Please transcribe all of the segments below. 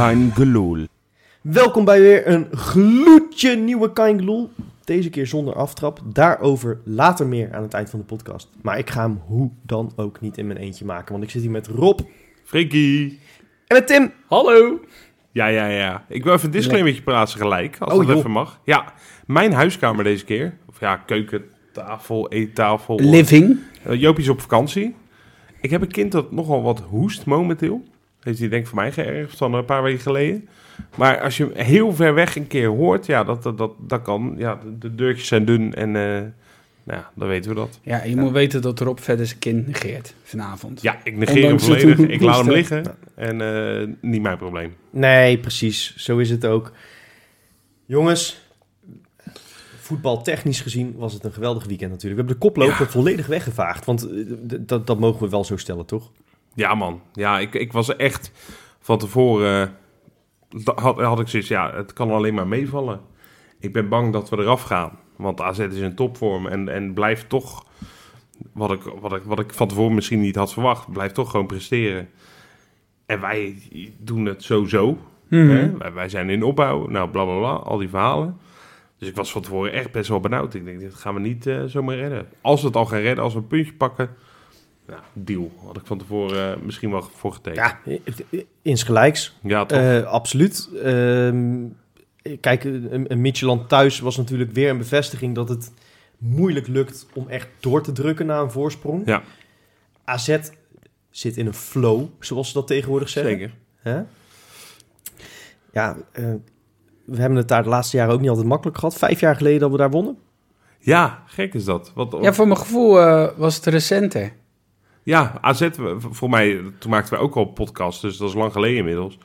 Kein Gelul. Welkom bij weer een gloedje nieuwe Kein Gelul. Deze keer zonder aftrap. Daarover later meer aan het eind van de podcast. Maar ik ga hem hoe dan ook niet in mijn eentje maken. Want ik zit hier met Rob Frikkie. en met Tim. Hallo. Ja, ja, ja. Ik wil even een disclaimertje plaatsen gelijk, als Oh, dat joh. even mag. Ja, mijn huiskamer deze keer. Of ja, keuken, tafel, eettafel. Living. Uh, Joopie is op vakantie. Ik heb een kind dat nogal wat hoest momenteel. Heeft hij denk ik voor mij geërfd van een paar weken geleden. Maar als je hem heel ver weg een keer hoort, ja, dat, dat, dat, dat kan. Ja, de, de deurtjes zijn dun en eh, nou ja, dan weten we dat. Ja, je moet weten dat Rob verder zijn kind negeert vanavond. Ja, ik negeer hem Ondanks volledig. Ik laat hem hoesten. liggen en eh, niet mijn probleem. Nee, precies. Zo is het ook. Jongens, voetbaltechnisch gezien was het een geweldig weekend natuurlijk. We hebben de koploper volledig weggevaagd. Want eh, dat, dat mogen we wel zo stellen, toch? Ja, man. Ja, ik, ik was echt van tevoren. had, had ik zoiets, ja, het kan alleen maar meevallen. Ik ben bang dat we eraf gaan. Want AZ is in topvorm en, en blijft toch, wat ik, wat, ik, wat ik van tevoren misschien niet had verwacht, blijft toch gewoon presteren. En wij doen het sowieso. Mhm. Wij, wij zijn in opbouw, nou bla bla bla, al die verhalen. Dus ik was van tevoren echt best wel benauwd. Ik denk, dit gaan we niet eh, zomaar redden. Als we het al gaan redden, als we een puntje pakken, deal. Had ik van tevoren eh, misschien wel voor getekend. Ja, insgelijks. Ja, toch? Eh, absoluut. Ehm, kijk, een, een Midtjylland thuis was natuurlijk weer een bevestiging dat het moeilijk lukt om echt door te drukken na een voorsprong. Ja. AZ zit in een flow, zoals ze dat tegenwoordig zeggen. Zeker. Hè? Ja, eh, we hebben het daar de laatste jaren ook niet altijd makkelijk gehad. Vijf jaar geleden dat we daar wonnen. Ja, gek is dat. Wat, Ja, voor mijn gevoel was het recenter. Ja, AZ, voor mij, toen maakten we ook al een podcast, dus dat is lang geleden inmiddels.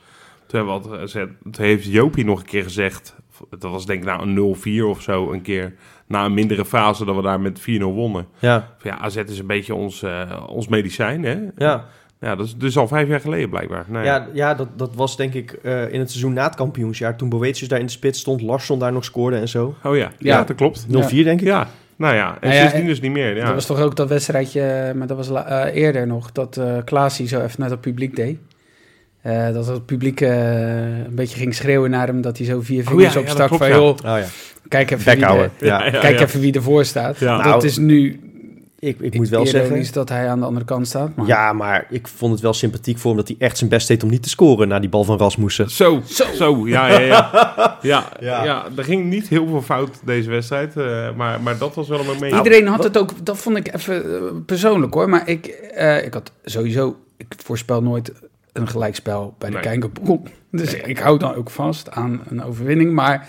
Toen, hebben we toen heeft Jopie nog een keer gezegd, dat was denk ik na een 0-4 of zo, een keer na een mindere fase dat we daar met 4-0 wonnen. Ja, Van ja, AZ is een beetje ons, eh, ons medicijn, hè? ja. Ja, dat is dus al vijf jaar geleden blijkbaar. Nou, ja, ja dat, dat was denk ik eh, in het seizoen na het kampioensjaar. Toen Boetius daar in de spits stond, Larsson daar nog scoorde en zo. 0-4 Oh ja, ja, Ja. dat klopt. denk ik. Ja, nou ja, en Nou ja, sindsdien en- dus niet meer. Ja. Dat was toch ook dat wedstrijdje, maar dat was eh, eerder nog, dat eh Klaasie zo even naar het publiek deed. Eh, dat het publiek eh, een beetje ging schreeuwen naar hem, dat hij zo vier Oh vingers ja, opstak van, joh, Oh ja, kijk even, wie, houden. Ja. Ja, kijk ja. even wie ervoor staat. Ja. Dat Nou, is nu Ik, ik moet wel zeggen... dat hij aan de andere kant staat. Maar Ja, maar ik vond het wel sympathiek voor hem dat hij echt zijn best deed om niet te scoren na die bal van Rasmussen. Zo, zo, ja, ja, ja. ja, Ja. ja. er ging niet heel veel fout deze wedstrijd, eh, maar, maar dat was wel een moment. Iedereen had het ook, dat vond ik even eh, persoonlijk hoor. Maar ik, eh, ik had sowieso, ik voorspel nooit een gelijkspel bij de Nee. kijkerpool. Dus ik hou dan ook vast aan een overwinning. Maar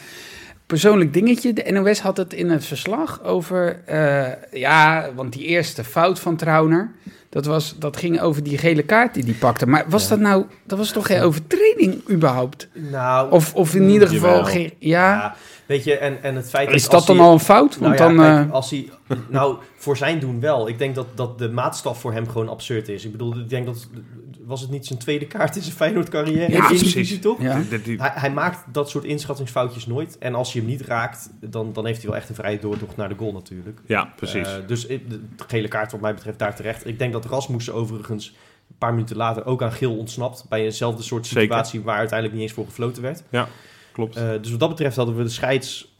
persoonlijk dingetje, de NOS had het in het verslag over, eh, ja, want die eerste fout van Trauner. Dat, was, dat ging over die gele kaart die die pakte. Maar was Ja. dat nou, dat was toch geen overtreding überhaupt? Nou, Of, of in ieder geval, geen, ja, ja, weet je, en, en het feit is dat dan hij- al een fout? Want nou ja, dan, kijk, eh, als hij, nou, voor zijn doen wel. Ik denk dat, dat de maatstaf voor hem gewoon absurd is. Ik bedoel, ik denk dat, was het niet zijn tweede kaart in zijn Feyenoord-carrière? Ja, in de precies. Toch? ja. Hij, hij maakt dat soort inschattingsfoutjes nooit. En als je hem niet raakt, dan, dan heeft hij wel echt een vrije doortocht naar de goal natuurlijk. ja, precies. Eh, dus ik- de gele kaart wat mij betreft daar terecht. Ik denk dat Rasmussen overigens een paar minuten later ook aan geel ontsnapt. Bij eenzelfde soort Zeker. situatie waar uiteindelijk niet eens voor gefloten werd. Klopt. Eh, dus wat dat betreft hadden we de scheids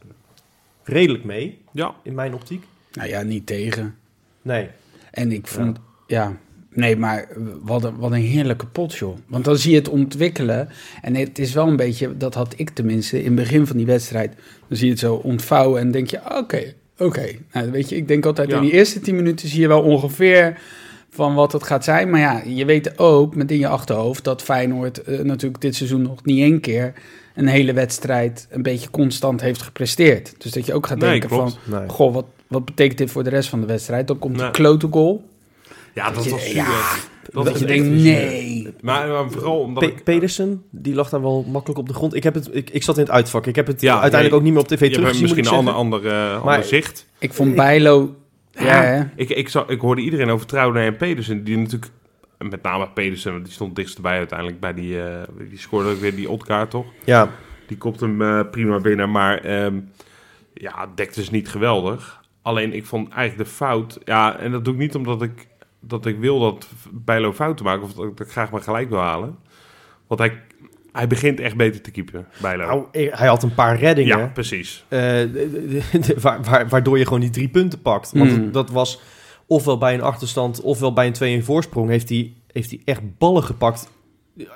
redelijk mee, ja, in mijn optiek. nou ja, niet tegen. Nee. En ik vond, ja, nee, maar wat een, wat een heerlijke pot, joh. Want dan zie je het ontwikkelen. En het is wel een beetje, dat had ik tenminste in het begin van die wedstrijd. Dan zie je het zo ontvouwen en denk je, oké, oké. Nou, weet je, ik denk altijd Ja. in die eerste tien minuten zie je wel ongeveer van wat het gaat zijn. Maar ja, je weet ook met in je achterhoofd dat Feyenoord eh, natuurlijk dit seizoen nog niet één keer een hele wedstrijd een beetje constant heeft gepresteerd. Dus dat je ook gaat Nee, denken klopt. van, nee. goh, wat, wat betekent dit voor de rest van de wedstrijd? Dan komt Nee. een klote goal. ja, dat je- was ja, super. Dat, was je denkt, nee. Maar, maar vooral omdat Pe- ik... Pedersen, die lag daar wel makkelijk op de grond. Ik, heb het, ik, ik zat in het uitvak. Ik heb het Ja, uiteindelijk nee, ook niet meer op tv teruggezien, misschien een ander, eh, ander zicht. Ik vond Bijlo... Ja? Ik, ik, zag, ik hoorde iedereen over Trouwen en Pedersen, die natuurlijk... Met name Pedersen, want die stond dichtstbij uiteindelijk bij die... eh, die scoorde ook weer die Otkaart, toch? Ja, Die kopt hem eh, prima binnen, maar ehm, ja, dekt dus niet geweldig. Alleen ik vond eigenlijk de fout, ja, en dat doe ik niet omdat ik, dat ik wil dat Bijlo fouten maakt of dat ik graag maar gelijk wil halen. Want hij, Hij begint echt beter te keepen, Bijlo. Nou, hij had een paar reddingen. ja, precies. eh, de- de- waardoor je gewoon die drie punten pakt. Want Mm. dat was ofwel bij een achterstand, ofwel bij een 2-1 voorsprong... heeft hij, heeft hij echt ballen gepakt.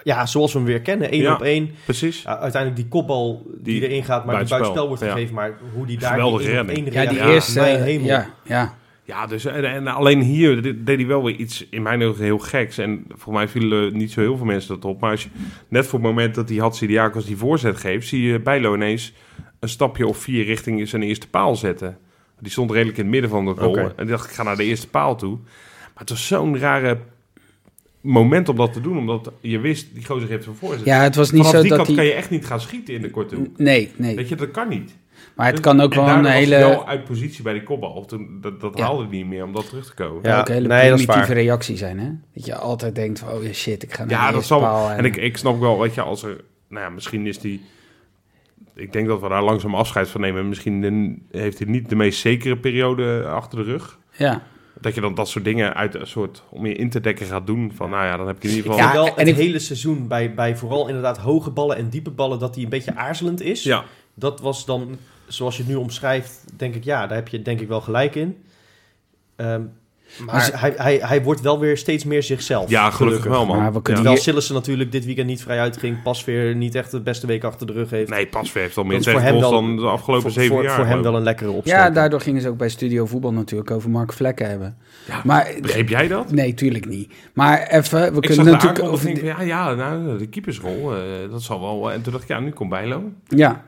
Ja, zoals we hem weer kennen. 1 Ja. op 1. Precies. Ja, uiteindelijk die kopbal die, Die erin gaat, maar die buitenspel, buitenspel wordt ja. gegeven. Maar hoe die daar Geweldige die één één Ja, die eerste... mijn hemel. ja, ja. Ja, dus en, en alleen hier deed hij wel weer iets in mijn ogen heel geks. En voor mij vielen niet zo heel veel mensen dat op. Maar als je, net voor het moment dat die Hatsidiakos die voorzet geeft, zie je Bijlo ineens een stapje of vier richting zijn eerste paal zetten. Die stond redelijk in het midden van de goal. Oké. En ik dacht, ik ga naar de eerste paal toe. Maar het was zo'n rare moment om dat te doen. Omdat je wist, die gozer heeft een voorzet. ja, het was niet Vanaf zo die dat kant hij... kan je echt niet gaan schieten in de korte hoek. Nee, nee. Weet je, dat kan niet. Maar het kan ook en wel een hele... wel uit positie bij die kopbal. Toen, dat dat Ja. haalde hij niet meer om dat terug te komen. Ja, ook een hele nee, primitieve reactie zijn, hè? Dat je altijd denkt van, oh shit, ik ga naar Ja, de dat eerste zal. paal. En ik, ik snap wel, weet je, als er. Nou ja, misschien is die. Ik denk dat we daar langzaam afscheid van nemen. Misschien de- heeft hij niet de meest zekere periode achter de rug. Ja, Dat je dan dat soort dingen uit een soort. om je in te dekken gaat doen. Van nou ja, dan heb je in ieder geval. Ja, wel en het ik- hele seizoen bij, bij vooral inderdaad hoge ballen en diepe ballen... dat hij een beetje aarzelend is. Ja, Dat was dan, zoals je het nu omschrijft, denk ik... ja, daar heb je denk ik wel gelijk in. Ehm, maar hij, hij, hij wordt wel weer steeds meer zichzelf. ja gelukkig wel, man. Maar we Ja. kunnen Terwijl hier- Sillissen natuurlijk dit weekend niet vrij uitging. Pas weer niet echt de beste week achter de rug heeft. Nee, Pasveer heeft al meer goals wel- dan de afgelopen voor, zeven voor, jaar. Voor hem wel een lekkere opstap. ja, daardoor gingen ze ook bij Studio Voetbal natuurlijk over Mark Vlekken hebben. Ja, Maar, Begreep jij dat? nee, tuurlijk niet. Maar even, we Ik zag kunnen de natuurlijk... over ja, ja, nou, de keepersrol, eh, dat zal wel... En toen dacht ik, ja, nu komt Bijlo. ja.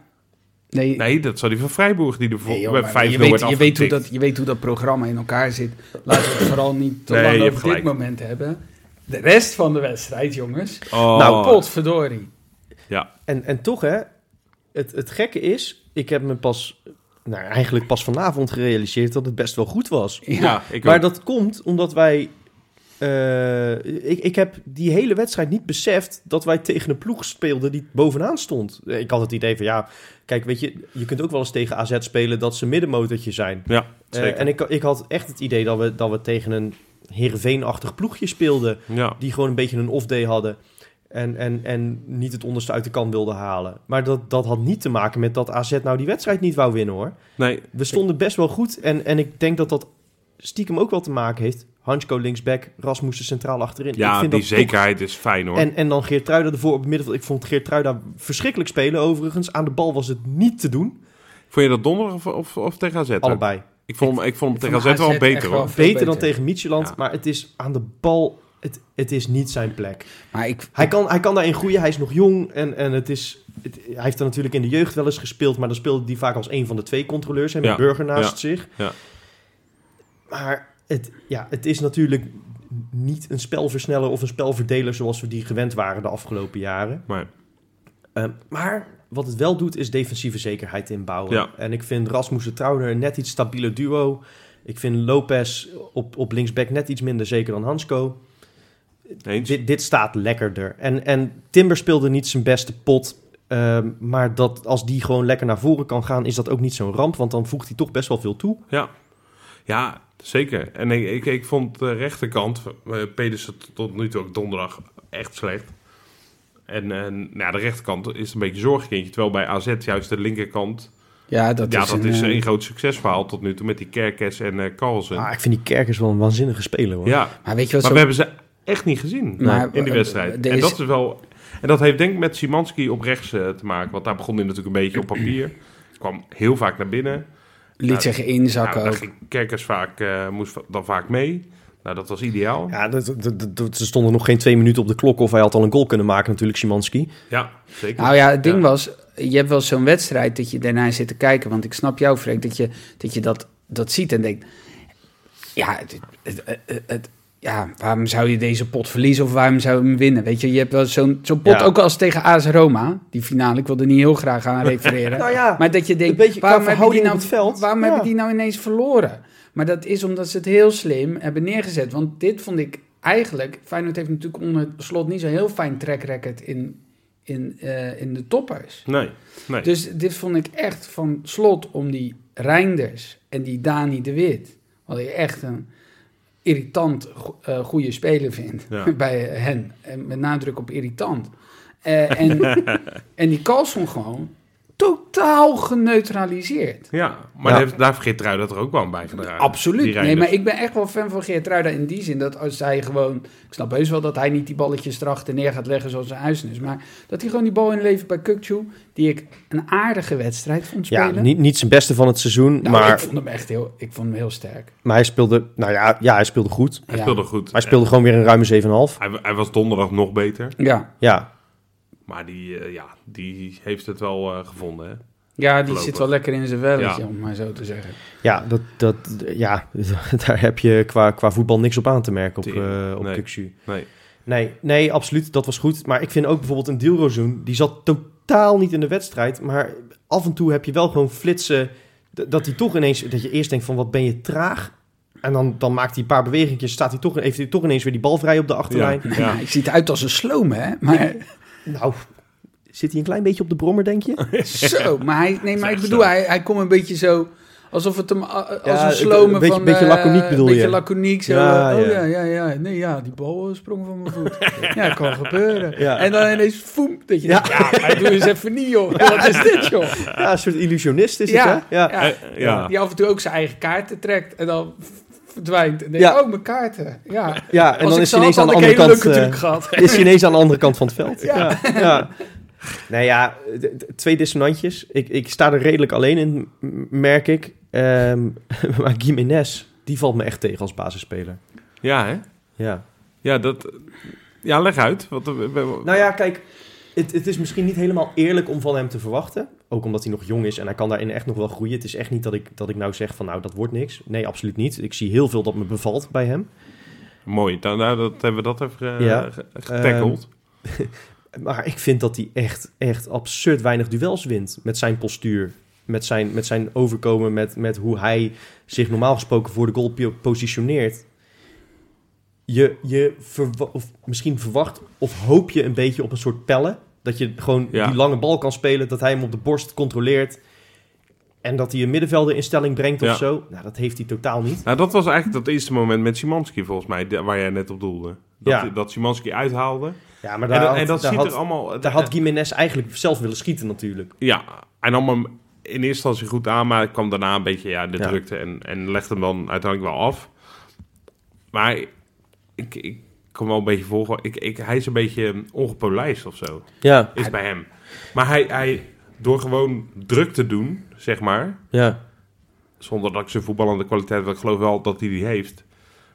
Nee, Nee, dat zou die van Vrijburg, die er voor Nee, joh, bij maar 5 je, weet, je, weet hoe dat, je weet hoe dat programma in elkaar zit. Laten we het vooral niet te Nee, lang over dit moment hebben. De rest van de wedstrijd, jongens. Oh, Nou, potverdorie. Ja, En, en toch, hè, het, het gekke is, ik heb me pas, nou eigenlijk pas vanavond gerealiseerd dat het best wel goed was. Ja, ja, ik Maar ook. dat komt omdat wij. Eh, ik, ik heb die hele wedstrijd niet beseft dat wij tegen een ploeg speelden die bovenaan stond. Ik had het idee van ja, kijk, weet je, je kunt ook wel eens tegen AZ spelen dat ze middenmotortje zijn. Ja, Eh, zeker. en ik, ik had echt het idee dat we, dat we tegen een Heerenveen-achtig ploegje speelden. ja. Die gewoon een beetje een off-day hadden. En, en, en niet het onderste uit de kan wilden halen. Maar dat, dat had niet te maken met dat AZ nou die wedstrijd niet wou winnen hoor. Nee, We stonden best wel goed. En, en ik denk dat dat stiekem ook wel te maken heeft. Hansko linksback, Rasmussen centraal achterin. ik ja, vind die dat toch- zekerheid is fijn hoor. En, en dan Geertruida ervoor op het middenveld. Ik vond Geertruida verschrikkelijk spelen overigens. Aan de bal was het niet te doen. Vond je dat donderdag of, of, of tegen AZ? Allebei. Ik vond hem, ik vond hem Ik tegen AZ wel beter hoor. Beter dan tegen Micheland. Ja. Maar het is aan de bal... Het, het is niet zijn plek. Maar ik, Hij kan, hij kan daarin groeien. Hij is nog jong. En, en het is, het- hij heeft er natuurlijk in de jeugd wel eens gespeeld. Maar dan speelde hij vaak als een van de twee controleurs. Hè, met Ja, Burger naast ja, zich. ja. Maar het, ja, het is natuurlijk niet een spelversneller of een spelverdeler... zoals we die gewend waren de afgelopen jaren. Maar, Ehm, maar wat het wel doet, is defensieve zekerheid inbouwen. Ja. En ik vind Rasmussen Trouwner een net iets stabieler duo. Ik vind Lopez op, op linksback net iets minder zeker dan Hansko. eens? Dit, dit staat lekkerder. En, en Timber speelde niet zijn beste pot. ehm, maar dat, als die gewoon lekker naar voren kan gaan, is dat ook niet zo'n ramp. Want dan voegt hij toch best wel veel toe. Ja. ja, zeker. En ik, ik, ik vond de rechterkant, uh, Pedersen tot, nu toe ook donderdag, echt slecht. En, en nou, ja, de rechterkant is een beetje zorgkindje. Terwijl bij AZ juist de linkerkant... ja, dat ja, is, dat een, is eh, een groot succesverhaal tot nu toe met die Kerkers en eh Carlsen. Ah, ik vind die Kerkers wel een waanzinnige speler hoor. ja, Maar weet je wat maar zo... we hebben ze echt niet gezien Maar, in die eh, wedstrijd. En dat is wel... En dat heeft denk ik met Simanski op rechts eh, te maken. Want daar begon hij natuurlijk een beetje op papier. Kwam heel vaak naar binnen. Liet nou, zich inzakken Nou, ook. Kerkers vaak, eh, moest dan vaak mee. Nou, dat was ideaal. Ja, dat, dat, dat, dat- er stonden nog geen twee minuten op de klok of hij had al een goal kunnen maken natuurlijk, Simanski. Ja, zeker. Nou ja, het ding Ja. was, je hebt wel zo'n wedstrijd dat je daarna zit te kijken. Want ik snap jou, Freek, dat je dat, je dat, dat ziet en denkt... Ja, het- het- ja, waarom zou je deze pot verliezen of waarom zou je hem winnen? Weet je, je hebt wel zo'n zo'n pot, Ja. ook als tegen AS Roma, die finale. Ik wil er niet heel graag aan refereren. Nou ja, maar dat je denkt, waarom, hebben die, nou, op het veld. waarom Ja. hebben die nou ineens verloren? Maar dat is omdat ze het heel slim hebben neergezet. Want dit vond ik eigenlijk... Feyenoord heeft natuurlijk onder slot niet zo'n heel fijn track record in, in, eh, in de toppers. Nee, nee. Dus dit vond ik echt van slot om die Reinders en die Dani de Wit... wat ik echt een irritant eh, goede speler vind Ja. bij hen. En met nadruk op irritant. Eh, en, en die Carlson gewoon totaal geneutraliseerd. Ja, maar Ja. Daar, heeft, daar heeft Geertruida er ook wel aan bijgedragen. Absoluut. Nee, maar ik ben echt wel fan van Geertruida in die zin dat als hij gewoon... Ik snap heus wel dat hij niet die balletjes erachter neer gaat leggen zoals zijn huis is. Maar dat hij gewoon die bal inlevert bij Kukcu, die ik een aardige wedstrijd vond Ja, spelen. niet, niet zijn beste van het seizoen, Nou, maar, ik vond hem echt heel, ik vond hem heel sterk. maar hij speelde, nou ja, ja, hij speelde goed. Hij Ja. speelde goed. Hij speelde gewoon weer een ruime 7,5. Hij, hij was donderdag nog beter. Ja, Ja, Maar die, eh, ja, die heeft het wel eh, gevonden. Hè? ja die zit wel lekker in zijn velletje, Ja. om maar zo te zeggen. ja, dat, dat, ja daar heb je qua, qua voetbal niks op aan te merken op, eh op Nee. Nee. Nee, nee, absoluut, dat was goed. Maar ik vind ook bijvoorbeeld een Dielrozoen, die zat totaal niet in de wedstrijd. Maar af en toe heb je wel gewoon flitsen, dat hij toch ineens, dat je eerst denkt van wat ben je traag. En dan, dan maakt hij een paar bewegingjes, staat hij toch, heeft hij toch ineens weer die bal vrij op de achterlijn. Ja. Ja. Hij ziet eruit als een sloom, hè? Maar Nou, zit hij een klein beetje op de brommer, denk je? zo, maar hij, nee, maar ik bedoel, hij, hij komt een beetje zo, alsof het hem, als Ja, een slomen een beetje- van... beetje eh, laconiek bedoel Een beetje je? laconiek, zo. Ja, oh ja. ja, ja, ja. Nee, ja, die bal eh, sprong van mijn voet. ja, kan gebeuren. Ja. En dan ineens, foem, dat je Ja. denkt, ja, maar doe eens even niet, joh. Wat is dit, joh? Ja, een soort illusionist is Ja, het, hè? Ja. ja. Eh, ja. Die af en toe ook zijn eigen kaarten trekt en dan verdwijnt. En denkt, Ja. oh, mijn kaarten. Ja, Ja, en Als dan is ze hij ineens had, aan de andere kant... gehad. is hij ineens aan de andere kant van het veld. Ja. Ja. ja. Nou ja, twee dissonantjes. Ik, ik sta er redelijk alleen in, merk ik. Ehm, maar Jiménez, die valt me echt tegen als basisspeler. ja, hè? Ja. Ja, dat... Ja, leg uit. Wat, Nou ja, kijk, het, het is misschien niet helemaal eerlijk om van hem te verwachten. Ook omdat hij nog jong is en hij kan daarin echt nog wel groeien. Het is echt niet dat ik, dat ik nou zeg van nou, dat wordt niks. Nee, absoluut niet. Ik zie heel veel dat me bevalt bij hem. Mooi, dan, nou, dat hebben we dat even eh, Ja. getackeld. Maar ik vind dat hij echt, echt absurd weinig duels wint met zijn postuur. Met zijn, met zijn overkomen, met, met hoe hij zich normaal gesproken voor de goal po- positioneert. Je, je verwa- of misschien verwacht of hoop je een beetje op een soort pellen. Dat je gewoon Ja. die lange bal kan spelen, dat hij hem op de borst controleert. En dat hij een middenvelder in stelling brengt of Ja. zo. Nou, dat heeft hij totaal niet. Nou, dat was eigenlijk dat eerste moment met Simanski, volgens mij, waar jij net op doelde. Dat, Ja. dat Simanski uithaalde. Ja, maar En, daar, dat- had, en dat daar ziet had, er allemaal... daar had Gimenez eigenlijk zelf willen schieten natuurlijk. Ja, hij nam hem in eerste instantie goed aan, maar kwam daarna een beetje ja, de Ja. drukte en, en legde hem dan uiteindelijk wel af. Maar ik, ik kan wel een beetje volgen. Ik, ik, hij is een beetje ongepolijst of zo, Ja, is bij hem. Maar hij, hij, door gewoon druk te doen, zeg maar, ja. zonder dat ik zijn voetballende kwaliteit, want ik geloof wel dat hij die heeft.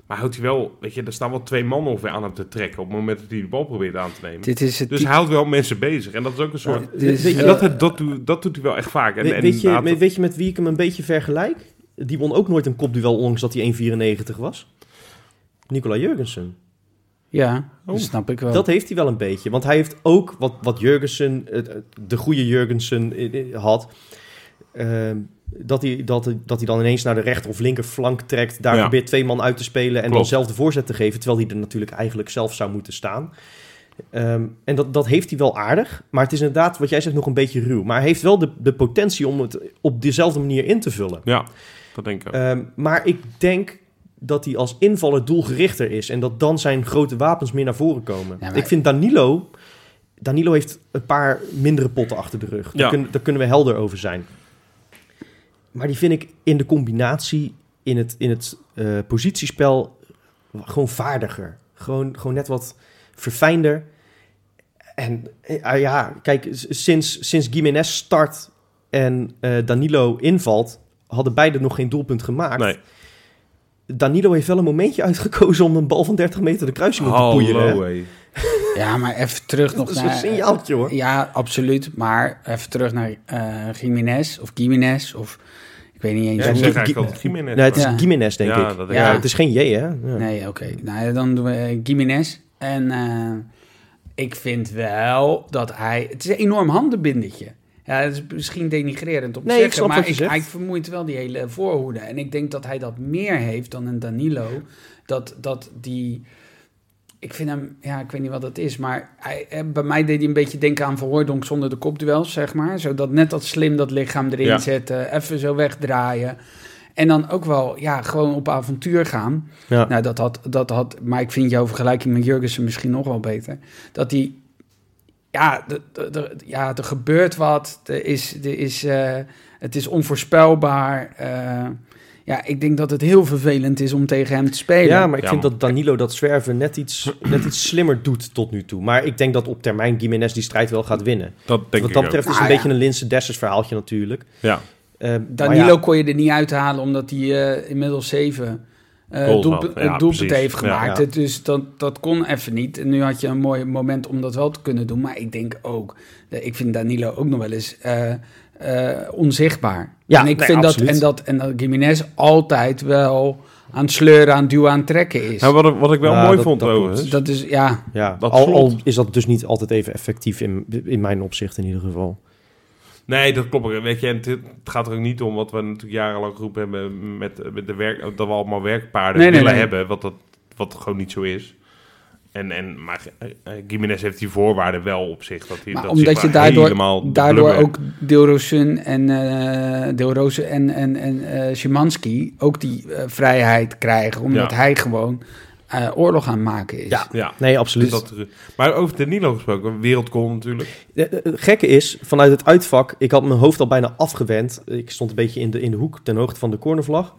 Maar houdt hij wel, weet je, er staan wel twee mannen ongeveer aan hem te trekken op het moment dat hij de bal probeert aan te nemen. Dit is het Dus hij houdt wel mensen bezig. En dat is ook een soort... Weet- weet Ja. je- En dat, dat, doet, dat doet hij wel echt vaak. En, We- en weet, je, weet je met wie ik hem een beetje vergelijk? Die won ook nooit een kopduel, ondanks dat hij 1,94 was. Nicola Jurgensen. Ja, Oh. dat snap ik wel. Dat heeft hij wel een beetje. Want hij heeft ook wat, wat Jurgensen, de goede Jurgensen, eh, eh, had. Ehm, dat, hij, dat, hij- dat hij dan ineens naar de rechter of linker flank trekt. Daar Ja. probeert twee man uit te spelen. En dan zelf de voorzet te geven. Terwijl hij er natuurlijk eigenlijk zelf zou moeten staan. Ehm, en dat, dat heeft hij wel aardig. Maar het is inderdaad, wat jij zegt, nog een beetje ruw. Maar hij heeft wel de, de potentie om het op dezelfde manier in te vullen. Ja, dat denk ik. Ehm, maar ik denk dat hij als invaller doelgerichter is. En dat dan zijn grote wapens meer naar voren komen. Ja, maar- Ik vind Danilo... Danilo heeft een paar mindere potten achter de rug. Daar, Ja. daar kunnen we helder over zijn. Maar die vind ik in de combinatie, in het, in het eh, positiespel, gewoon vaardiger. Gewoon, gewoon net wat verfijnder. En eh, ah ja, kijk, sinds, sinds Gimenez start en eh, Danilo invalt, hadden beide nog geen doelpunt gemaakt. nee. Danilo heeft wel een momentje uitgekozen om een bal van 30 meter de kruising op te hé. Ja, maar even terug nog Dat is naar... een signaaltje hoor. Ja, absoluut. Maar even terug naar eh Jiménez of Gimenez of... Ik weet niet eens Ja, hoe... ik zeg altijd Jiménez. Nee, het is Ja. Gimenez, denk Ja, ik. dat ja, het is geen J, hè? Ja. Nee, oké. Nou, dan doen we Gimenez. En eh, ik vind wel dat hij... Het is een enorm handenbindetje. Ja, dat is misschien denigrerend om te Nee, zeggen, maar ik, hij vermoeit wel die hele voorhoede. En ik denk dat hij dat meer heeft dan een Danilo. Dat, dat die... Ik vind hem, ja, ik weet niet wat het is, maar hij, bij mij deed hij een beetje denken aan Verhooydonk zonder de kopduels, zeg maar. Zodat net dat slim dat lichaam erin Ja. zetten, even zo wegdraaien. En dan ook wel, ja, gewoon op avontuur gaan. Ja. Nou, dat had, dat had, maar ik vind jouw vergelijking met Jurgensen misschien nog wel beter. Dat hij ja, de- de- de- ja, er gebeurt wat. Er is, er is, eh, het is onvoorspelbaar. Eh, ja, ik denk dat het heel vervelend is om tegen hem te spelen. Ja, maar ik Ja, vind man. dat Danilo dat zwerven net iets, net iets slimmer doet tot nu toe. Maar ik denk dat op termijn Jiménez die strijd wel gaat winnen. Dat denk Wat ik dat ook. betreft is het een ja. beetje een Linse Dessers verhaaltje natuurlijk. Ja. Eh, Danilo ja, kon je er niet uithalen omdat hij eh, inmiddels zeven Goals doelp- had. Ja, doelpunten precies. heeft gemaakt. Ja. Dus dat, dat kon even niet. En nu had je een mooi moment om dat wel te kunnen doen. Maar ik denk ook, ik vind Danilo ook nog wel eens eh, eh, onzichtbaar. Ja, en ik nee, vind dat, en dat en dat Jiménez altijd wel aan het sleuren, aan het duwen, aan het trekken is. Nou, wat, ik- wat ik wel Ja, mooi dat- vond dat overigens. dat is, ja, ja, dat al, is dat dus niet altijd even effectief in, in mijn opzicht in ieder geval. Nee, dat klopt. Weet je, en het, gaat er ook niet om wat we natuurlijk jarenlang geroepen hebben met, met de werk, dat we allemaal werkpaarden Nee, willen nee. hebben, wat, dat, wat gewoon niet zo is. En, en, maar eh, eh, Gimenez heeft die voorwaarden wel op zich. Dat hij, Maar dat omdat je daardoor, helemaal daardoor ook Deelrosun en uh, Deelrozen en, en, en eh, Szymanski ook die eh, vrijheid krijgen. Omdat Ja. hij gewoon eh, oorlog aan het maken is. Ja. Ja, Nee, dus absoluut. dat, maar over Danilo gesproken, wereldgoal natuurlijk. Het gekke is, vanuit het uitvak, ik had mijn hoofd al bijna afgewend. Ik stond een beetje in de, in de hoek ten hoogte van de cornervlag.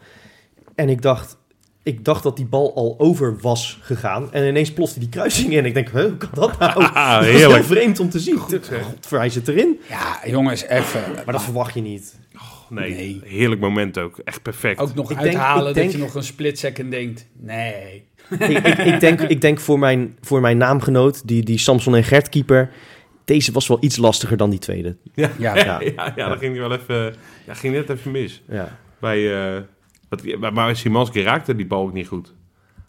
En ik dacht, ik dacht dat die bal al over was gegaan. En ineens plofte die kruising in. Ik denk, hoe kan dat nou? Ah, Dat is heel vreemd om te zien. zeg. Godver, hij zit erin. Ja, jongens, even. Maar dat verwacht je niet. Nee, Nee. heerlijk moment ook. Echt perfect. Ook nog Ik uithalen dat denk- je nog een split second denkt. Nee. Ik, ik, ik denk, ik denk voor, mijn, voor mijn naamgenoot, die, die Samson en Gert keeper... Deze was wel iets lastiger dan die tweede. Ja, Ja. ja, ja, ja, dat ging wel even, ja, ging net even mis. Ja. Bij, eh wat, maar- maar Simanski raakte die bal ook niet goed.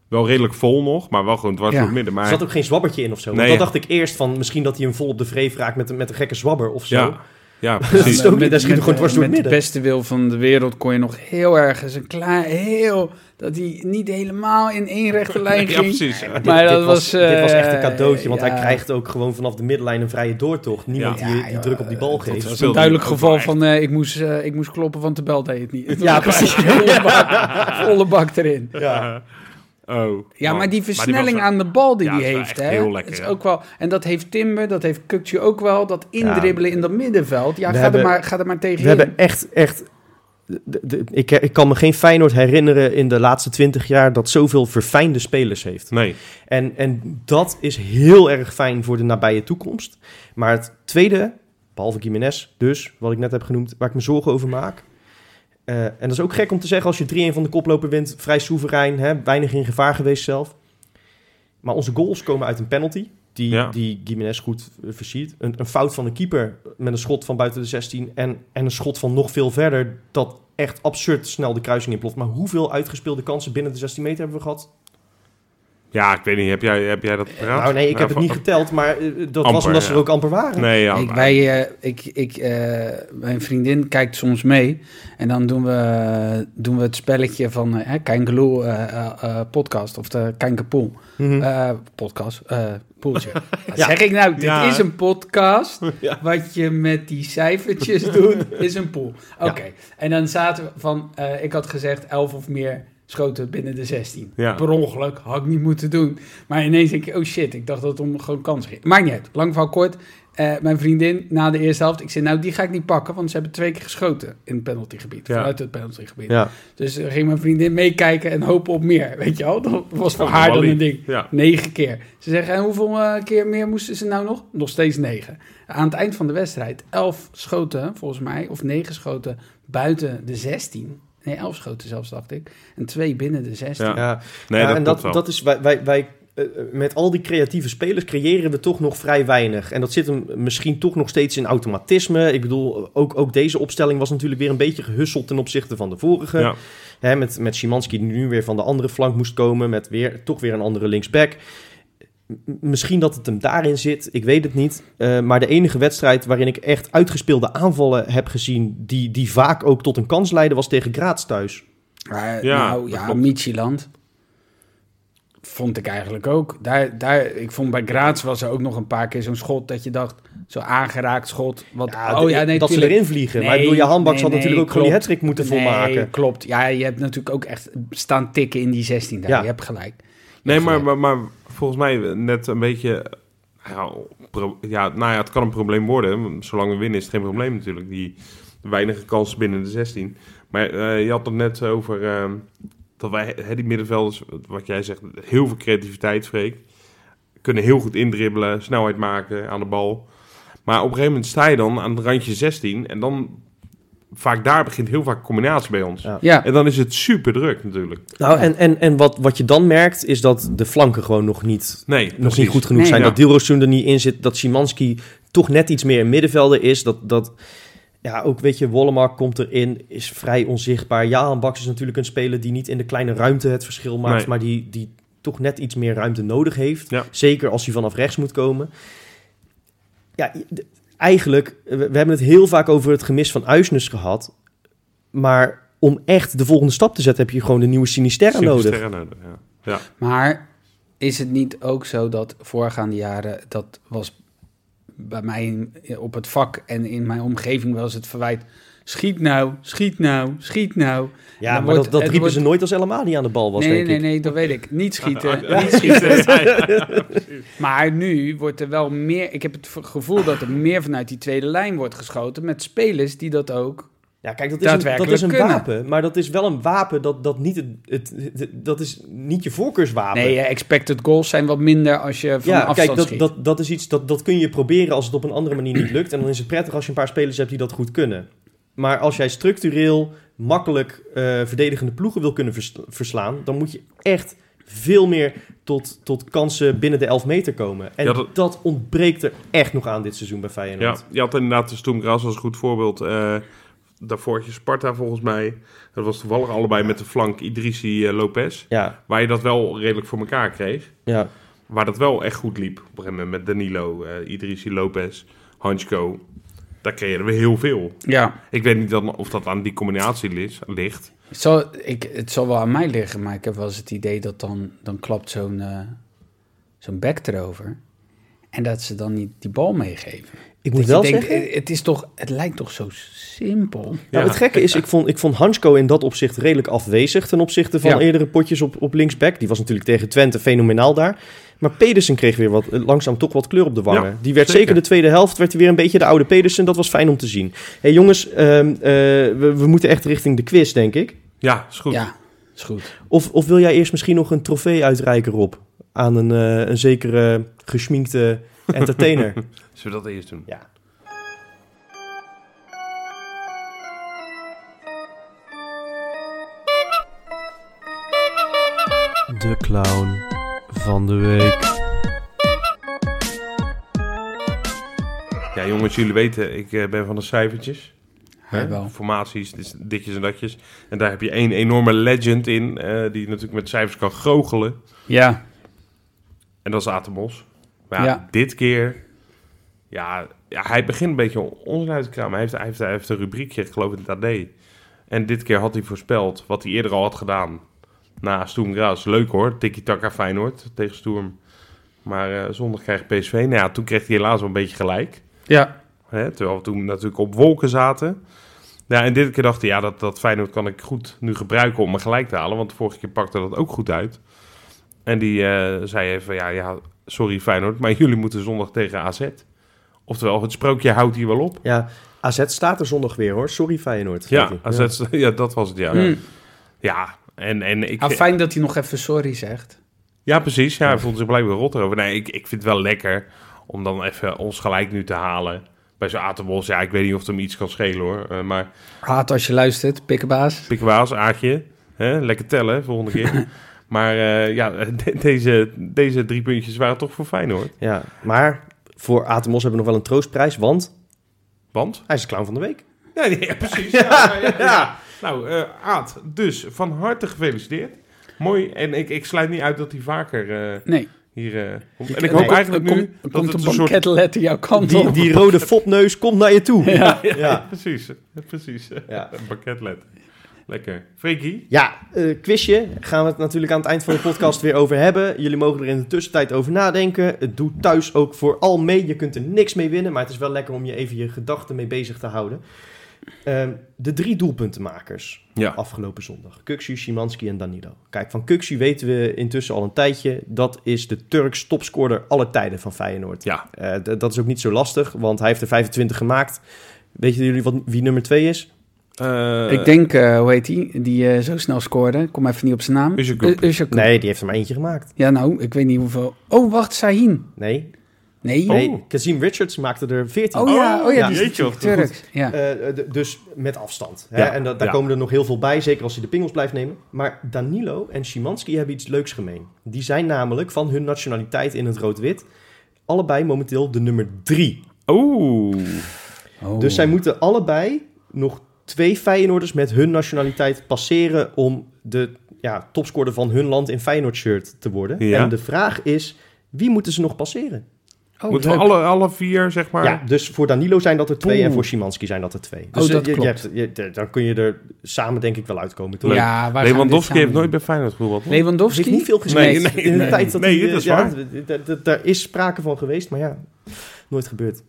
Wel redelijk vol nog, maar wel gewoon dwars Ja. door het midden. Maar, Er zat ook geen zwabbertje in of zo. Nee, dat ja. dacht ik eerst van misschien dat hij hem vol op de vreef raakt met, een- met een gekke zwabber of zo. Ja, ja, Dat precies. is ook niet, daar schiet hij gewoon dwars door het met midden. de beste wil van de wereld kon je nog heel ergens een klein, heel, dat hij niet helemaal in één rechte lijn Ja, ging. precies. Maar dit, Maar dit dat was, dit was echt een eh, cadeautje, want ja. hij krijgt ook gewoon vanaf de middenlijn een vrije doortocht. Niemand Ja, die, druk op die bal Dat geeft. was speelde een duidelijk geval van eh, ik, moest, eh, ik moest kloppen, want de bel deed het niet. Ja, precies. volle, bak, volle bak erin. Ja. Oh, Ja, man. maar die versnelling wel- aan de bal die Ja, hij heeft, hè, heel lekker, is ja. ook wel, en dat heeft Timber, dat heeft Kukje ook wel, dat indribbelen in dat middenveld. Ja, ga, hebben- er maar, ga er maar tegen We hebben echt, echt... de- de- ik, ik kan me geen Feyenoord herinneren in de laatste twintig jaar dat zoveel verfijnde spelers heeft. Nee, En, en dat is heel erg fijn voor de nabije toekomst. Maar het tweede, behalve Jiménez dus, wat ik net heb genoemd, waar ik me zorgen over maak. Eh, en dat is ook gek om te zeggen als je 3-1 van de koploper wint. Vrij soeverein, hè, weinig in gevaar geweest zelf. Maar onze goals komen uit een penalty. Die, Ja. die Jiménez goed eh, versiert. Een, een fout van de keeper met een schot van buiten de 16. En, en een schot van nog veel verder. Dat echt absurd snel de kruising inploft. Maar hoeveel uitgespeelde kansen binnen de 16 meter hebben we gehad? Ja, ik weet niet. Heb jij, heb jij dat paraat? Nou nee, ik heb het niet geteld, maar eh, dat Amper, was omdat ze er ook amper waren. Nee, ja. ik, wij, eh, ik, ik, eh, mijn vriendin kijkt soms mee. En dan doen we, doen we het spelletje van eh Kangaloo eh, eh, eh, podcast. Of de Kankapool Mhm. eh, podcast. eh poeltje. Ja. zeg ik nou? Dit Ja. is een podcast. Ja. Wat je met die cijfertjes doet, is een pool. Oké. En dan zaten we van... eh, ik had gezegd 11 of meer schoten binnen de 16. Ja. Per ongeluk, had ik niet moeten doen. Maar ineens denk je, oh shit, ik dacht dat het om gewoon kans ging. Maakt niet uit, lang verhaal kort. Eh, mijn vriendin na de eerste helft, ik zei nou die ga ik niet pakken, want ze hebben twee keer geschoten in het penaltygebied, Ja. vanuit het penaltygebied. Ja. Dus uh, ging mijn vriendin meekijken en hopen op meer, weet je wel. Dat was voor Oh, haar dan een ding. Ja. Negen keer. Ze zeggen, en hoeveel eh, keer meer moesten ze nou nog? Nog steeds negen. Aan het eind van de wedstrijd, elf schoten volgens mij, of negen schoten buiten de 16. Nee, elf schoten zelfs, dacht ik. En twee binnen de 16. Ja. Ja. Nee, Ja, dat en dat, wel. dat is, wij, wij, wij eh, met al die creatieve spelers creëren we toch nog vrij weinig. En dat zit hem misschien toch nog steeds in automatisme. Ik bedoel, ook, ook deze opstelling was natuurlijk weer een beetje gehusseld ten opzichte van de vorige. Ja. Hè, met, met Szymanski die nu weer van de andere flank moest komen. Met weer, toch weer een andere linksback. Misschien dat het hem daarin zit, ik weet het niet. Eh, maar de enige wedstrijd waarin ik echt uitgespeelde aanvallen heb gezien... die, die vaak ook tot een kans leiden, was tegen Graz thuis. Maar, Ja, nou ja, klopt. Michieland vond ik eigenlijk ook. Daar, daar, ik vond bij Graz was er ook nog een paar keer zo'n schot dat je dacht, zo aangeraakt schot. Wat, Ja, oh ja, nee, dat ze erin vliegen. maar ik bedoel, je handbaks nee, had nee, natuurlijk ook gewoon die klopt. hattrick moeten Nee, volmaken. klopt. Ja, je hebt natuurlijk ook echt staan tikken in die 16 daar. Ja. Je hebt gelijk. Je Nee, hebt maar, gelijk. maar, maar volgens mij net een beetje... Ja, ja, nou ja, het kan een probleem worden. Zolang we winnen is het geen probleem natuurlijk. Die weinige kansen binnen de 16. Maar eh, je had het net over ehm, dat wij, hè, die middenvelders, wat jij zegt, heel veel creativiteit, Freek. Kunnen heel goed indribbelen, snelheid maken aan de bal. Maar op een gegeven moment sta je dan aan het randje 16 en dan vaak daar begint heel vaak combinatie bij ons. Ja. Ja, En dan is het super druk natuurlijk. Nou, en, en, en wat, wat je dan merkt, is dat de flanken gewoon nog niet, Nee, nog precies. niet goed genoeg Nee. zijn. Ja. Dat Dilrosun er niet in zit, dat Simanski toch net iets meer een middenvelder is. Dat, dat ja, ook weet je, Wollemark komt erin, is vrij onzichtbaar. Jaan Baks is natuurlijk een speler die niet in de kleine ruimte het verschil maakt, Nee. maar die, die toch net iets meer ruimte nodig heeft. Ja. Zeker als hij vanaf rechts moet komen. Ja, eigenlijk, we, we hebben het heel vaak over het gemis van Uisnes gehad. Maar om echt de volgende stap te zetten, heb je gewoon de nieuwe Sinisterra nodig. Sinisterra nodig. Ja. Ja. maar is het niet ook zo dat voorgaande jaren, dat was bij mij op het vak en in mijn omgeving wel eens het verwijt, schiet nou, schiet nou, schiet nou. Ja, maar wordt- dat, riepen wordt- ze nooit als El Amadi aan de bal was, nee, denk nee, ik. nee, dat weet ik. Niet schieten, Ja, niet schieten. ja, ja, precies. Maar nu wordt er wel meer, ik heb het gevoel dat er meer vanuit die tweede lijn wordt geschoten met spelers die dat ook Ja, kijk, dat is een, dat is een kunnen. wapen. Maar dat is wel een wapen dat, dat niet... Het, het, het- dat is niet je voorkeurswapen. Nee, expected goals zijn wat minder als je van ja, afstand kijk, dat, schiet. dat, dat is iets dat, dat kun je proberen als het op een andere manier niet lukt. En dan is het prettig als je een paar spelers hebt die dat goed kunnen. Maar als jij structureel makkelijk eh, verdedigende ploegen wil kunnen vers- verslaan, dan moet je echt veel meer tot, tot kansen binnen de 11 meter komen. En Ja, dat... dat- ontbreekt er echt nog aan dit seizoen bij Ja, Feyenoord. je had inderdaad de Stoem Gras als een goed voorbeeld. eh daarvoor had je Sparta volgens mij. Dat was toevallig allebei met de flank Idrissi eh, Lopez. Ja, Waar je dat wel redelijk voor elkaar kreeg. ja. Waar dat wel echt goed liep. Op een gegeven moment met Danilo, eh Idrissi Lopez, Hansko. Daar creëerden we heel veel. Ja, Ik weet niet dan of dat aan die combinatie ligt. het zal, ik, het zal wel aan mij liggen, maar ik heb wel eens het idee dat dan, dan klapt zo'n eh, zo'n back erover. En dat ze dan niet die bal meegeven. Ik moet wel denkt, zeggen... het, is toch, het lijkt toch zo simpel. Nou, Ja. het gekke is, ik vond, ik vond Hansko in dat opzicht redelijk afwezig ten opzichte van Ja. eerdere potjes op, op linksback. Die was natuurlijk tegen Twente fenomenaal daar. Maar Pedersen kreeg weer wat, langzaam toch wat kleur op de wangen. Ja, die werd zeker. zeker de tweede helft, werd hij weer een beetje de oude Pedersen. Dat was fijn om te zien. hey, jongens, ehm, eh, we, we moeten echt richting de quiz, denk ik. Ja, is goed. Ja, is goed. Of, of wil jij eerst misschien nog een trofee uitreiken, Rob? Aan een, eh, een zekere geschminkte entertainer. Zullen we dat eerst doen? ja. De clown van de week. Ja, jongens, jullie weten, ik eh, ben van de cijfertjes. Ja, wel. Formaties, dit- ditjes en datjes. En daar heb je één enorme legend in, eh, die natuurlijk met cijfers kan goochelen. Ja, En dat is Atemos. Maar ja, Ja. dit keer... Ja, ja, hij begint een beetje onzin uit te kramen. Hij heeft, hij, heeft, hij heeft een rubriekje, ik geloof in het AD. En dit keer had hij voorspeld wat hij eerder al had gedaan. Na Stoem Gras. Leuk hoor, tiki-taka Feyenoord tegen Stoem. Maar eh, zondag krijgt PSV. Nou ja, toen kreeg hij helaas wel een beetje gelijk. ja, Hè, terwijl we toen natuurlijk op wolken zaten. Ja, en dit keer dacht hij, ja, dat, dat Feyenoord kan ik goed nu gebruiken om me gelijk te halen. Want de vorige keer pakte dat ook goed uit. En die eh, zei even, ja, ja, sorry Feyenoord, maar jullie moeten zondag tegen AZ. Oftewel, het sprookje houdt hier wel op. Ja, AZ staat er zondag weer hoor. Sorry Feyenoord. Ja. AZ, ja. dat was het, ja. Mm. Ja, en, en ik... Ah, fijn dat hij nog even sorry zegt. Ja, precies. Ja, hij voelde zich blijkbaar rot erover. Nee, ik, ik vind het wel lekker om dan even ons gelijk nu te halen. Bij zo'n Atenbos, ja, ik weet niet of het hem iets kan schelen hoor. Eh, maar Haat als je luistert, pikkenbaas. Pikwaas, Aatje. Hè? Lekker tellen, volgende keer. maar eh, ja, de- deze, deze drie puntjes waren toch voor Feyenoord. Ja, maar voor Atemos hebben we nog wel een troostprijs, want Want? hij is de clown van de week. Ja, nee, ja, precies. Ja, ja, ja. Nou, eh Aad, dus van harte gefeliciteerd. Mooi. En ik, ik sluit niet uit dat hij vaker eh, Nee, hier uh, komt. En ik hoop eigenlijk er nu komt, er dat komt het een soort... banketletter jouw kant Die, op. die rode fopneus komt naar je toe. Ja. ja. Precies, precies. Ja. Een pakketlet. Lekker. Freekie? Ja, eh, quizje. Gaan we het natuurlijk aan het eind van de podcast weer over hebben. Jullie mogen er in de tussentijd over nadenken. Het doet thuis ook vooral mee. Je kunt er niks mee winnen, maar het is wel lekker om je even je gedachten mee bezig te houden. Ehm, de drie doelpuntenmakers Ja. afgelopen zondag. Kuksu, Szymanski en Danilo. Kijk, van Kuksu weten we intussen al een tijdje. Dat is de Turks topscorer aller tijden van Feyenoord. Ja. Eh, dat is ook niet zo lastig, want hij heeft er 25 gemaakt. Weten jullie wat, wie nummer 2 is? Eh, ik denk, eh, hoe heet die, die eh, zo snel scoorde. Ik kom even niet op zijn naam. Nee, die heeft er maar eentje gemaakt. Ja, nou, ik weet niet hoeveel. Oh, wacht, Sahin. Nee, Nee. Oh. nee Kazim Richards maakte er 14. Oh ja, oh ja, ja. die Jeetje, Turks. Ja. Eh, dus met afstand. Hè? Ja, en da- daar ja. komen er nog heel veel bij, zeker als hij de pingels blijft nemen. Maar Danilo en Szymanski hebben iets leuks gemeen. Die zijn namelijk van hun nationaliteit in het rood-wit allebei momenteel de nummer 3. Oeh. Oh. Dus zij moeten allebei nog twee Feyenoorders met hun nationaliteit passeren om de ja, topscorer van hun land in Feyenoord shirt te worden. Ja. En de vraag is, wie moeten ze nog passeren? Oh, Moeten we alle, alle vier, zeg maar... Ja, dus voor Danilo zijn dat er twee Oeh. en voor Szymanski zijn dat er twee. Dus Oh, eh, dat je- je hebt- je- dan kun je er samen denk ik wel uitkomen, toch? Ja, waar Lewandowski heeft nooit bij Feyenoord gevoetbald. Lewandowski? heeft niet veel gespeeld Nee, nee, in de nee. tijd dat Nee, hij... is ja, waar. Daar is sprake van geweest, maar ja, nooit gebeurd.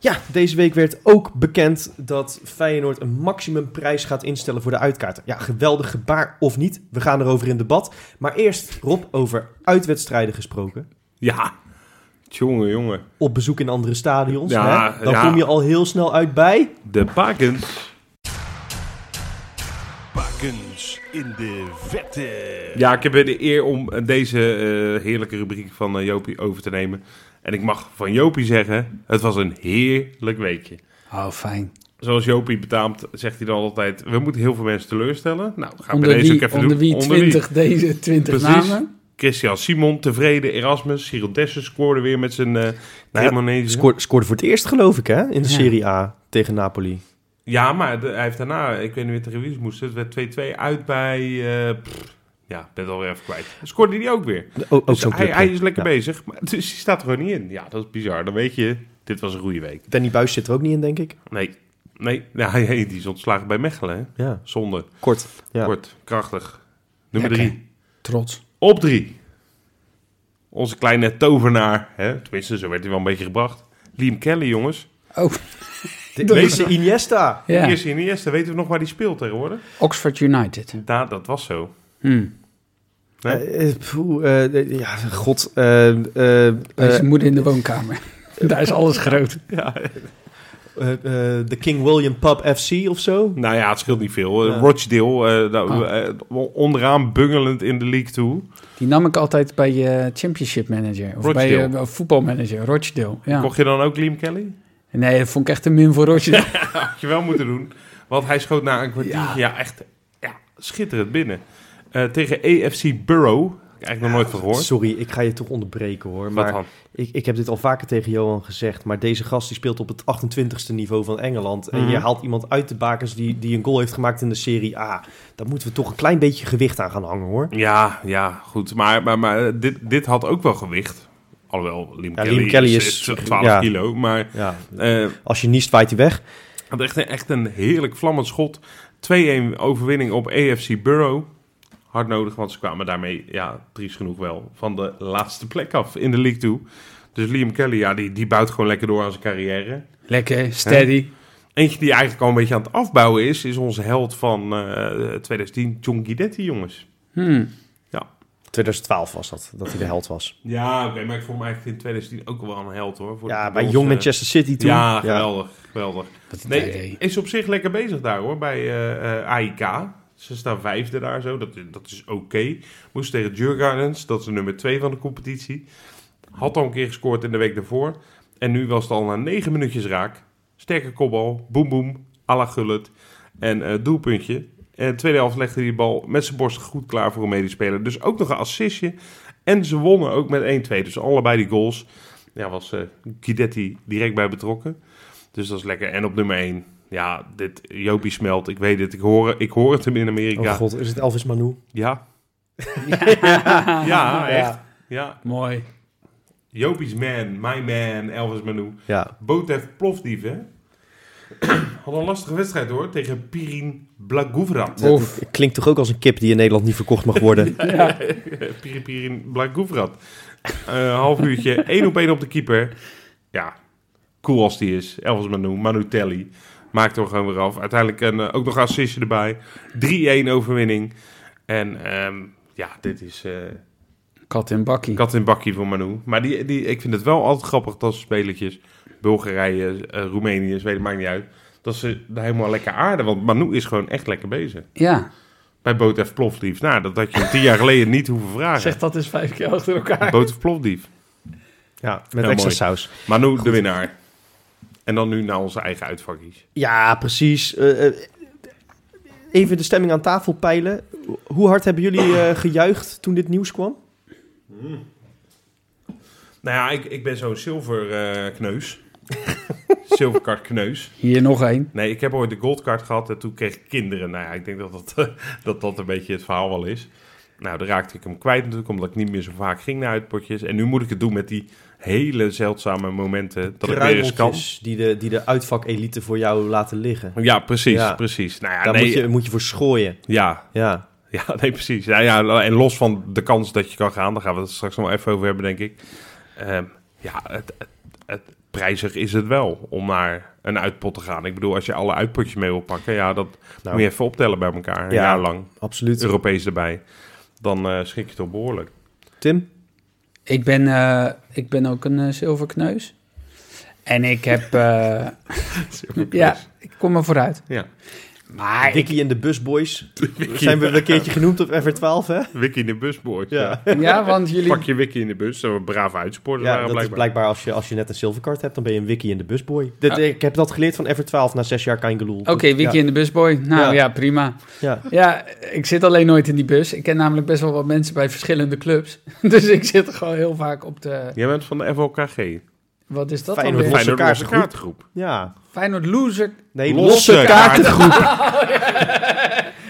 Ja, deze week werd ook bekend dat Feyenoord een maximumprijs gaat instellen voor de uitkaarten. Ja, geweldig gebaar of niet, we gaan erover in debat. Maar eerst, Rob, over uitwedstrijden gesproken. Ja. Jongen, jongen. Op bezoek in andere stadions. Ja, hè? Dan ja. kom je al heel snel uit bij... De Bakens. Bakens in de vette. Ja, ik heb de eer om deze eh, heerlijke rubriek van eh, Jopie over te nemen. En ik mag van Jopie zeggen, het was een heerlijk weekje. Oh, fijn. Zoals Jopie betaamt, zegt hij dan altijd, we moeten heel veel mensen teleurstellen. Nou, ga ik Onder bij deze wie, ook even onder doen. wie 20 deze 20 Precies. namen? Christian Simon tevreden, Erasmus, Cyril Dessers scoorde weer met zijn eh ja. Scoorde, scoorde voor het eerst, geloof ik, hè? In de Ja. Serie A tegen Napoli. Ja, maar de- hij heeft daarna, ik weet niet meer tegen wie ze moesten, het werd 2-2 uit bij, eh, pff, ja, ben het alweer even kwijt. Scoorde hij ook weer. O- ook Dus zo'n hij, is lekker Ja. bezig, maar dus hij staat er gewoon niet in. Ja, dat is bizar. Dan weet je, dit was een goede week. Danny Buis zit er ook niet in, denk ik. Nee, nee, ja, hij- die is ontslagen bij Mechelen, hè? Ja, Zonde, kort. Ja. kort, krachtig. Nummer Lekker. drie. Trots. Op drie. Onze kleine tovenaar, hè? tenminste, zo werd hij wel een beetje gebracht. Liam Kelly, jongens. Oh, De Doe eerste Iniesta. ja. Eerste in eerste. Weten we nog waar hij speelt tegenwoordig? Oxford United. Ja, dat was zo. Hmm. Nee? Eh, eh, poeh, eh, ja, god. eh, eh, Bij eh, zijn moeder in de woonkamer. Daar is alles groot. Ja. eh, eh, de King William Pub FC of zo. Nou ja, het scheelt niet veel. Ja. Rochdale, eh, nou, eh, onderaan bungelend in de League 2. Die nam ik altijd bij je Championship Manager. Of bij Rochdale. je voetbalmanager, Rochdale. Ja. Kocht je dan ook Liam Kelly? Nee, dat vond ik echt een min voor Rochdale. Had je wel moeten doen. Want hij schoot na een kwartier. Ja, Ja. echt ja, schitterend binnen. Eh, tegen AFC Borough. Eigenlijk nog nooit van gehoord. Sorry, ik ga je toch onderbreken hoor. Wat Maar dan? ik, ik heb dit al vaker tegen Johan gezegd. Maar deze gast die speelt op het 28ste niveau van Engeland. En Mhm. je haalt iemand uit de bakens die, die een goal heeft gemaakt in de Serie A. Daar moeten we toch een klein beetje gewicht aan gaan hangen hoor. Ja, ja, goed. Maar, maar, maar dit, dit had ook wel gewicht. Alhoewel, Liam Ja, Kelly, Liam Kelly is, is- is 12 ja. kilo. Maar Ja, eh als je niest, waait hij weg. had echt, een- echt een heerlijk vlammend schot. 2-1 overwinning op AFC Borough. Hard nodig, want ze kwamen daarmee, ja, triest genoeg wel, van de laatste plek af in de League 2. Dus Liam Kelly, ja, die, die bouwt gewoon lekker door aan zijn carrière. Lekker, steady. Eentje die eigenlijk al een beetje aan het afbouwen is, is onze held van eh 2010, John Guidetti, jongens. Hmm. 2012 was dat, dat hij de held was. Ja, oké, maar ik vond hem eigenlijk in 2010 ook wel een held hoor. Voor Ja, bij Jong eh, Manchester City toen. Ja, geweldig, geweldig. Nee, is op zich lekker bezig daar hoor, bij eh, eh, AIK. Ze staan vijfde daar zo, dat, dat is oké. Moest tegen Djurgardens, dat is de nummer twee van de competitie. Had al een keer gescoord in de week daarvoor. En nu was het al na negen minuutjes raak. Sterke kopbal, boem boem, à la Gullit. En eh, doelpuntje. En de tweede helft legde hij die bal met zijn borst goed klaar voor een medespeler. Dus ook nog een assistje. En ze wonnen ook met 1-2. Dus allebei die goals. Ja, was Guidetti direct bij betrokken. Dus dat is lekker. En op nummer 1. Ja, dit Jopie smelt. Ik weet het. Ik hoor, ik hoor het hem in Amerika. Oh god, is het Elvis Manu? Ja. Ja, echt. Ja. Mooi. Jopie's man, my man, Elvis Manu. Ja, Botev Plovdiv, hè? Had een lastige wedstrijd hoor, tegen Pirin het klinkt toch ook als een kip die in Nederland niet verkocht mag worden. Ja. Pirin Pirin Blaguvrat. Eh, Een half uurtje, één op één op de keeper. Ja, cool als die is. Elvis Manu, Manu Telly. Maakt er gewoon weer af. Uiteindelijk een, eh, ook nog een assistje erbij. 3-1 overwinning. En ehm, ja, dit is eh, Kat in bakkie. kat in bakkie voor Manu. Maar die, die, ik vind het wel altijd grappig dat ze spelertjes... Bulgarije, eh, Roemenië, Zweden, maakt niet uit... dat ze daar helemaal lekker aarden. Want Manu is gewoon echt lekker bezig. Ja, Bij Boot F. Plofdief. Nou, dat had je hem tien jaar geleden niet hoeven vragen. zeg dat eens vijf keer achter elkaar. Boot F. Plofdief. Ja, met extra mooi. saus. Manu, de winnaar. En dan nu naar onze eigen uitvakjes. Ja, precies. Eh, eh, even de stemming aan tafel peilen. Hoe hard hebben jullie eh, gejuicht toen dit nieuws kwam? Nou ja, ik, ik ben zo'n zilver eh, kneus. Zilverkart kneus. Hier nog één. Nee, ik heb ooit de goldcard gehad en toen kreeg ik kinderen. Nou ja, ik denk dat dat, dat, dat een beetje het verhaal wel is. Nou, dan raakte ik hem kwijt natuurlijk, omdat ik niet meer zo vaak ging naar uitpotjes. En nu moet ik het doen met die hele zeldzame momenten dat ik weer eens kan. Die de, die de uitvak-elite voor jou laten liggen. Ja, precies, Ja. precies. Nou ja, Daar nee, moet, je, moet je voor schooien. ja, Ja. Ja, nee, precies. Ja, ja, en los van de kans dat je kan gaan, daar gaan we het straks nog even over hebben, denk ik. Ehm, ja, het, het, het prijzig is het wel om naar een uitpot te gaan. Ik bedoel, als je alle uitpotjes mee wil pakken, ja, dat Nou. moet je even optellen bij elkaar. Een Ja. jaar lang, Absoluut. Europees erbij. Dan eh, schrik je toch behoorlijk. Tim? Ik ben, eh, ik ben ook een eh, zilverkneus. En ik heb... eh, ja, ik kom er vooruit. Ja. Maar en de Busboys. Zijn we een keertje genoemd op FR12, hè? Wiki in de bus, boys. Ja. ja, want jullie... Pak je Wiki in de bus, zo brave uitsporters Ja, waren dat blijkbaar. is blijkbaar als je, als je net een zilvercard hebt, dan ben je een wiki in de busboy. Dit, Ah. Ik heb dat geleerd van FR12 na zes jaar Kaingeloel. Oké, Wiki ja. in de busboy. Nou Ja. ja. prima. Ja. Ja, ik zit alleen nooit in die bus. Ik ken namelijk best wel wat mensen bij verschillende clubs. Dus ik zit gewoon heel vaak op de... Jij bent van de FOKG. Wat is dat Feyenoord dan weer? Feyenoord. Ja. Feyenoord loser. Nee, Losse losse, kaartengroep.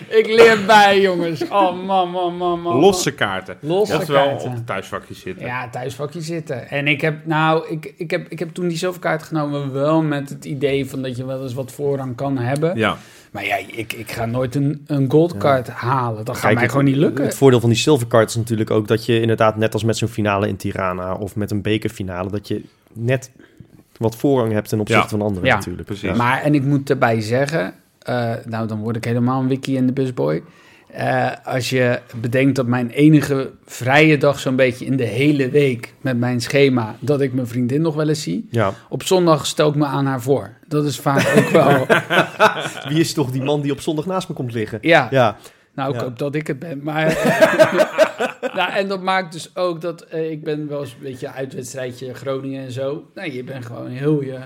Ik leer bij, jongens. Oh, man, man, man, man. Losse kaarten. Losse wel kaarten. op de thuisvakjes zitten. Ja, thuisvakje zitten. En ik heb, nou, ik, ik, heb, ik heb toen die zilverkaart genomen wel met het idee van dat je wel eens wat voorrang kan hebben. Ja. Maar ja, ik, ik ga nooit een, een goldcard halen. Dat gaat mij het- gewoon niet lukken. Het voordeel van die silvercard is natuurlijk ook dat je inderdaad net als met zo'n finale in Tirana of met een bekerfinale, dat je net wat voorrang hebt ten opzichte Ja. van anderen Ja, natuurlijk. precies. Ja. Maar, en ik moet erbij zeggen, eh, nou dan word ik helemaal een wiki in de busboy. Eh, als je bedenkt dat mijn enige vrije dag zo'n beetje in de hele week met mijn schema, dat ik mijn vriendin nog wel eens zie. Ja. Op zondag stel ik me aan haar voor. Dat is vaak ook wel, Wie is toch die man die op zondag naast me komt liggen? ja, Ja. nou ik Ja. hoop dat ik het ben. Maar, nou, en dat maakt dus ook dat eh, ik ben wel eens een beetje uitwedstrijdje Groningen en zo. Nou, je bent gewoon heel je...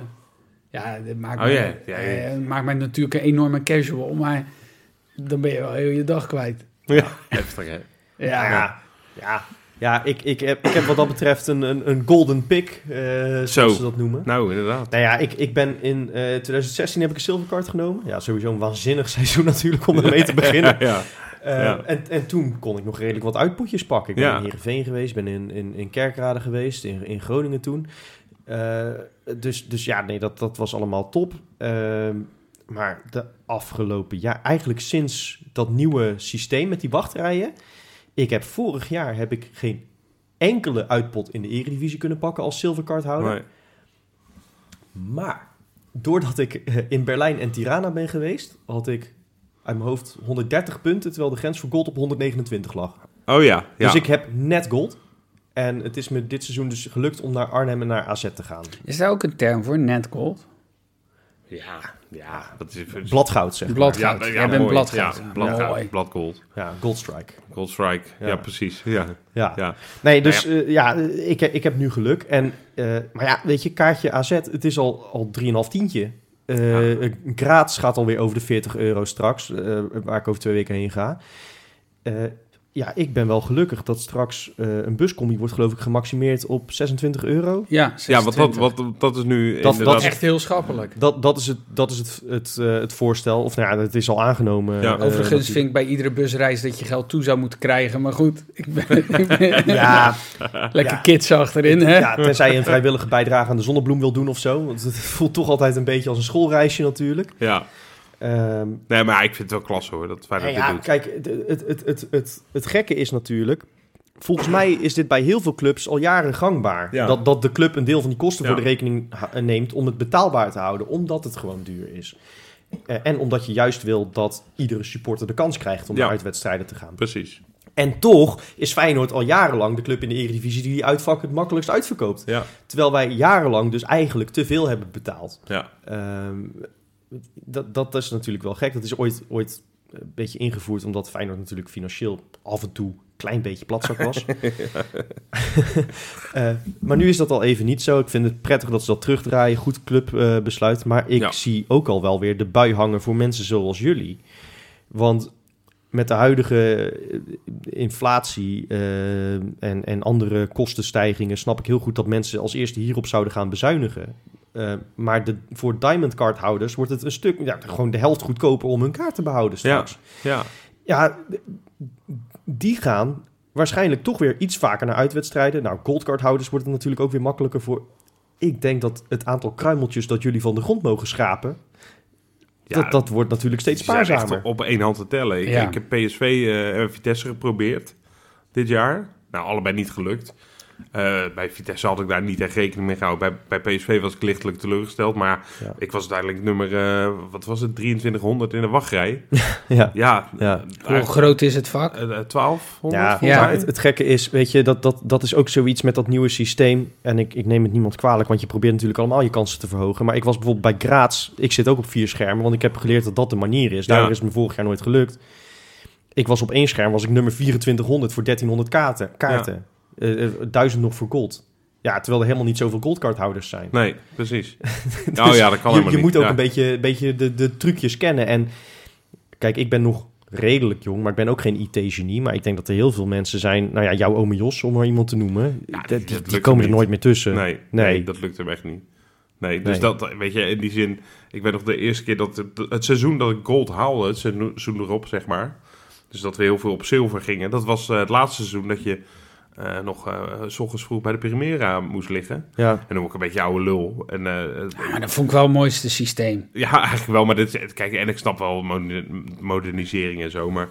Ja, dit maakt, Oh, mij, ja. Ja, ja. eh, maakt mij natuurlijk een enorme casual, maar dan ben je wel heel je dag kwijt. Heftig, hè? Ja, Ja. Ja. Ja, ik, ik, heb, ik heb wat dat betreft een, een, een golden pick, eh, zoals Zo. ze dat noemen. Nou, inderdaad. Nou ja, ik, ik ben in eh 2016 heb ik een silvercard genomen. Ja, sowieso een waanzinnig seizoen natuurlijk om ermee te beginnen. ja. Ja. en, en toen kon ik nog redelijk wat uitpotjes pakken. Ik ben in Heerenveen geweest, ben in, in, in Kerkrade geweest, in, in Groningen toen. Eh, dus, dus ja, nee, dat, dat was allemaal top. Ehm, maar de afgelopen jaar, eigenlijk sinds dat nieuwe systeem met die wachtrijen... Ik heb vorig jaar heb ik geen enkele uitpot in de Eredivisie kunnen pakken als silvercardhouder. Nee. Maar doordat ik eh, in Berlijn en Tirana ben geweest, had ik uit mijn hoofd 130 punten, terwijl de grens voor gold op 129 lag. Oh ja. ja. Dus ik heb net gold. En het is me dit seizoen dus gelukt om naar Arnhem en naar AZ te gaan. Is daar ook een term voor, net gold? Ja, ja. Dat is... Bladgoud zeg maar. Bladgoud. Ja, Jij bent mooi. bladgoud. Ja, Ja, bladgoud. Bladgold. Ja, Goldstrike. Gold Strike. Ja, Ja. precies. Ja. Ja. Ja. Nee, dus eh, ja, ik, ik heb nu geluk. En, eh, maar ja, weet je, kaartje AZ, het is al, al 3,5 tientje. Eh Ja. Gaat alweer over de 40 euro straks, eh, waar ik over twee weken heen ga. Eh, ja, ik ben wel gelukkig dat straks eh, een buscombi wordt geloof ik gemaximeerd op 26 euro. Ja, Ja, want dat, 26. wat, dat is nu Dat- inderdaad... Dat is echt heel schappelijk. Dat, dat is, het, dat is het, het, eh, het voorstel. Of nou ja, het is al aangenomen. Ja. eh, Overigens vind ik bij iedere busreis dat je geld toe zou moeten krijgen. Maar goed, ik ben, ik ben Ja, lekker Ja. kids achterin, hè? ja, tenzij je een vrijwillige bijdrage aan de zonnebloem wil doen of zo. Want het voelt toch altijd een beetje als een schoolreisje natuurlijk. Ja. Ehm, Nee, maar ik vind het wel klasse hoor, dat Feyenoord Nou ja, dit doet. kijk, het, het, het, het, het, het gekke is natuurlijk... volgens mij is dit bij heel veel clubs al jaren gangbaar. Ja. Dat, dat de club een deel van die kosten Ja. voor de rekening ha- neemt om het betaalbaar te houden, omdat het gewoon duur is. Eh, en omdat je juist wil dat iedere supporter de kans krijgt om naar uitwedstrijden te gaan. Precies. En toch is Feyenoord al jarenlang de club in de Eredivisie die die uitvak het makkelijkst uitverkoopt. Ja, Terwijl wij jarenlang dus eigenlijk te veel hebben betaald. ja. Ehm, dat, dat is natuurlijk wel gek. Dat is ooit, ooit een beetje ingevoerd omdat Feyenoord natuurlijk financieel af en toe een klein beetje platzak was. Eh, maar nu is dat al even niet zo. Ik vind het prettig dat ze dat terugdraaien. Goed clubbesluit. besluit. maar ik Ja. zie ook al wel weer de bui hangen voor mensen zoals jullie. Want met de huidige eh, inflatie eh, en, en andere kostenstijgingen snap ik heel goed dat mensen als eerste hierop zouden gaan bezuinigen. Eh, maar de, voor Diamond Card houders wordt het een stuk, ja, gewoon de helft goedkoper om hun kaart te behouden straks. Ja, Ja, die gaan waarschijnlijk toch weer iets vaker naar uitwedstrijden. Nou, goldcardhouders wordt het natuurlijk ook weer makkelijker voor. Ik denk dat het aantal kruimeltjes dat jullie van de grond mogen schrapen, Ja, dat, dat wordt natuurlijk steeds spaarzamer. op één hand te tellen. Ik, Ja. ik heb PSV eh, en Vitesse geprobeerd dit jaar. Nou, allebei niet gelukt. Eh, bij Vitesse had ik daar niet echt rekening mee gehouden. Bij, bij PSV was ik lichtelijk teleurgesteld. Maar Ja. ik was uiteindelijk nummer, eh, wat was het, 2300 in de wachtrij. Ja, Ja, Ja. Hoe groot is het vak? eh, eh, 1200 ja, het, het gekke is, weet je, dat, dat, dat is ook zoiets met dat nieuwe systeem. En ik, ik neem het niemand kwalijk, want je probeert natuurlijk allemaal je kansen te verhogen. Maar ik was bijvoorbeeld bij Graz, ik zit ook op vier schermen, want ik heb geleerd dat dat de manier is. Ja. is het me vorig jaar nooit gelukt. Ik was op één scherm, was ik nummer 2400 voor 1300 kaarten. kaarten. Eh, duizend nog voor gold. Ja, terwijl er helemaal niet zoveel goldcardhouders zijn. Nee, precies. nou ja, dat kan je, helemaal je niet. moet ook Ja. een beetje, beetje de, de trucjes kennen. En kijk, ik ben nog redelijk jong, maar ik ben ook geen IT-genie. Maar ik denk dat er heel veel mensen zijn, nou ja, jouw ome Jos, om maar iemand te noemen. Ja, die, die- komen er niet. nooit meer tussen. Nee, nee. Nee. dat lukt hem echt niet. Nee, dus Nee. dat, weet je, in die zin... Ik weet nog de eerste keer dat... Het, het seizoen dat ik gold haalde, het seizoen erop, zeg maar... Dus dat we heel veel op zilver gingen. Dat was eh, het laatste seizoen dat je eh, nog eh, s ochtends vroeg bij de Primera moest liggen. Ja, En dan ook een beetje oude lul. En, eh, Ja, maar dat vond ik wel het mooiste systeem. ja, eigenlijk wel. Maar dit, kijk, en ik snap wel moder- modernisering en zo, maar...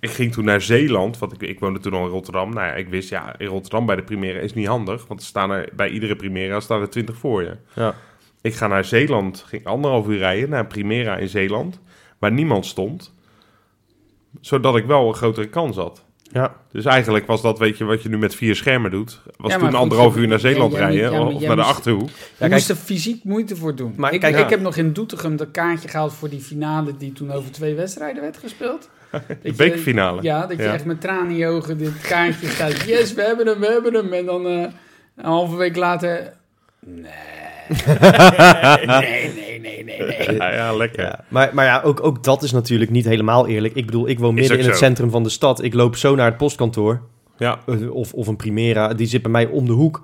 Ik ging toen naar Zeeland, want ik, ik woonde toen al in Rotterdam. Nou ja, ik wist, ja, in Rotterdam bij de Primera is niet handig. Want er staan er, bij iedere Primera staan er 20 voor je. ja. Ik ga naar Zeeland, ging anderhalf uur rijden naar een Primera in Zeeland, waar niemand stond, zodat ik wel een grotere kans had. Ja. Dus eigenlijk was dat, weet je, wat je nu met vier schermen doet, was Ja, toen goed, anderhalf uur naar Zeeland ja, rijden of naar de Achterhoek. Je kijk- moest er fysiek moeite voor doen. Maar ik, kijk, ik ja. heb nog in Doetinchem dat kaartje gehaald voor die finale die toen over twee wedstrijden werd gespeeld. De Dat je- bekerfinale. Ja, dat je echt met tranen in je ogen dit kaartje staat. Yes, we hebben hem, we hebben hem. En dan eh, een halve week later... Nee. Nee, nee, nee, nee, nee. Ja, ja, lekker. Ja, maar, maar ja, ook, ook dat is natuurlijk niet helemaal eerlijk. Ik bedoel, ik woon midden in het zo. centrum van de stad. Ik loop zo naar het postkantoor. Ja, eh, Of, of een Primera. Die zit bij mij om de hoek.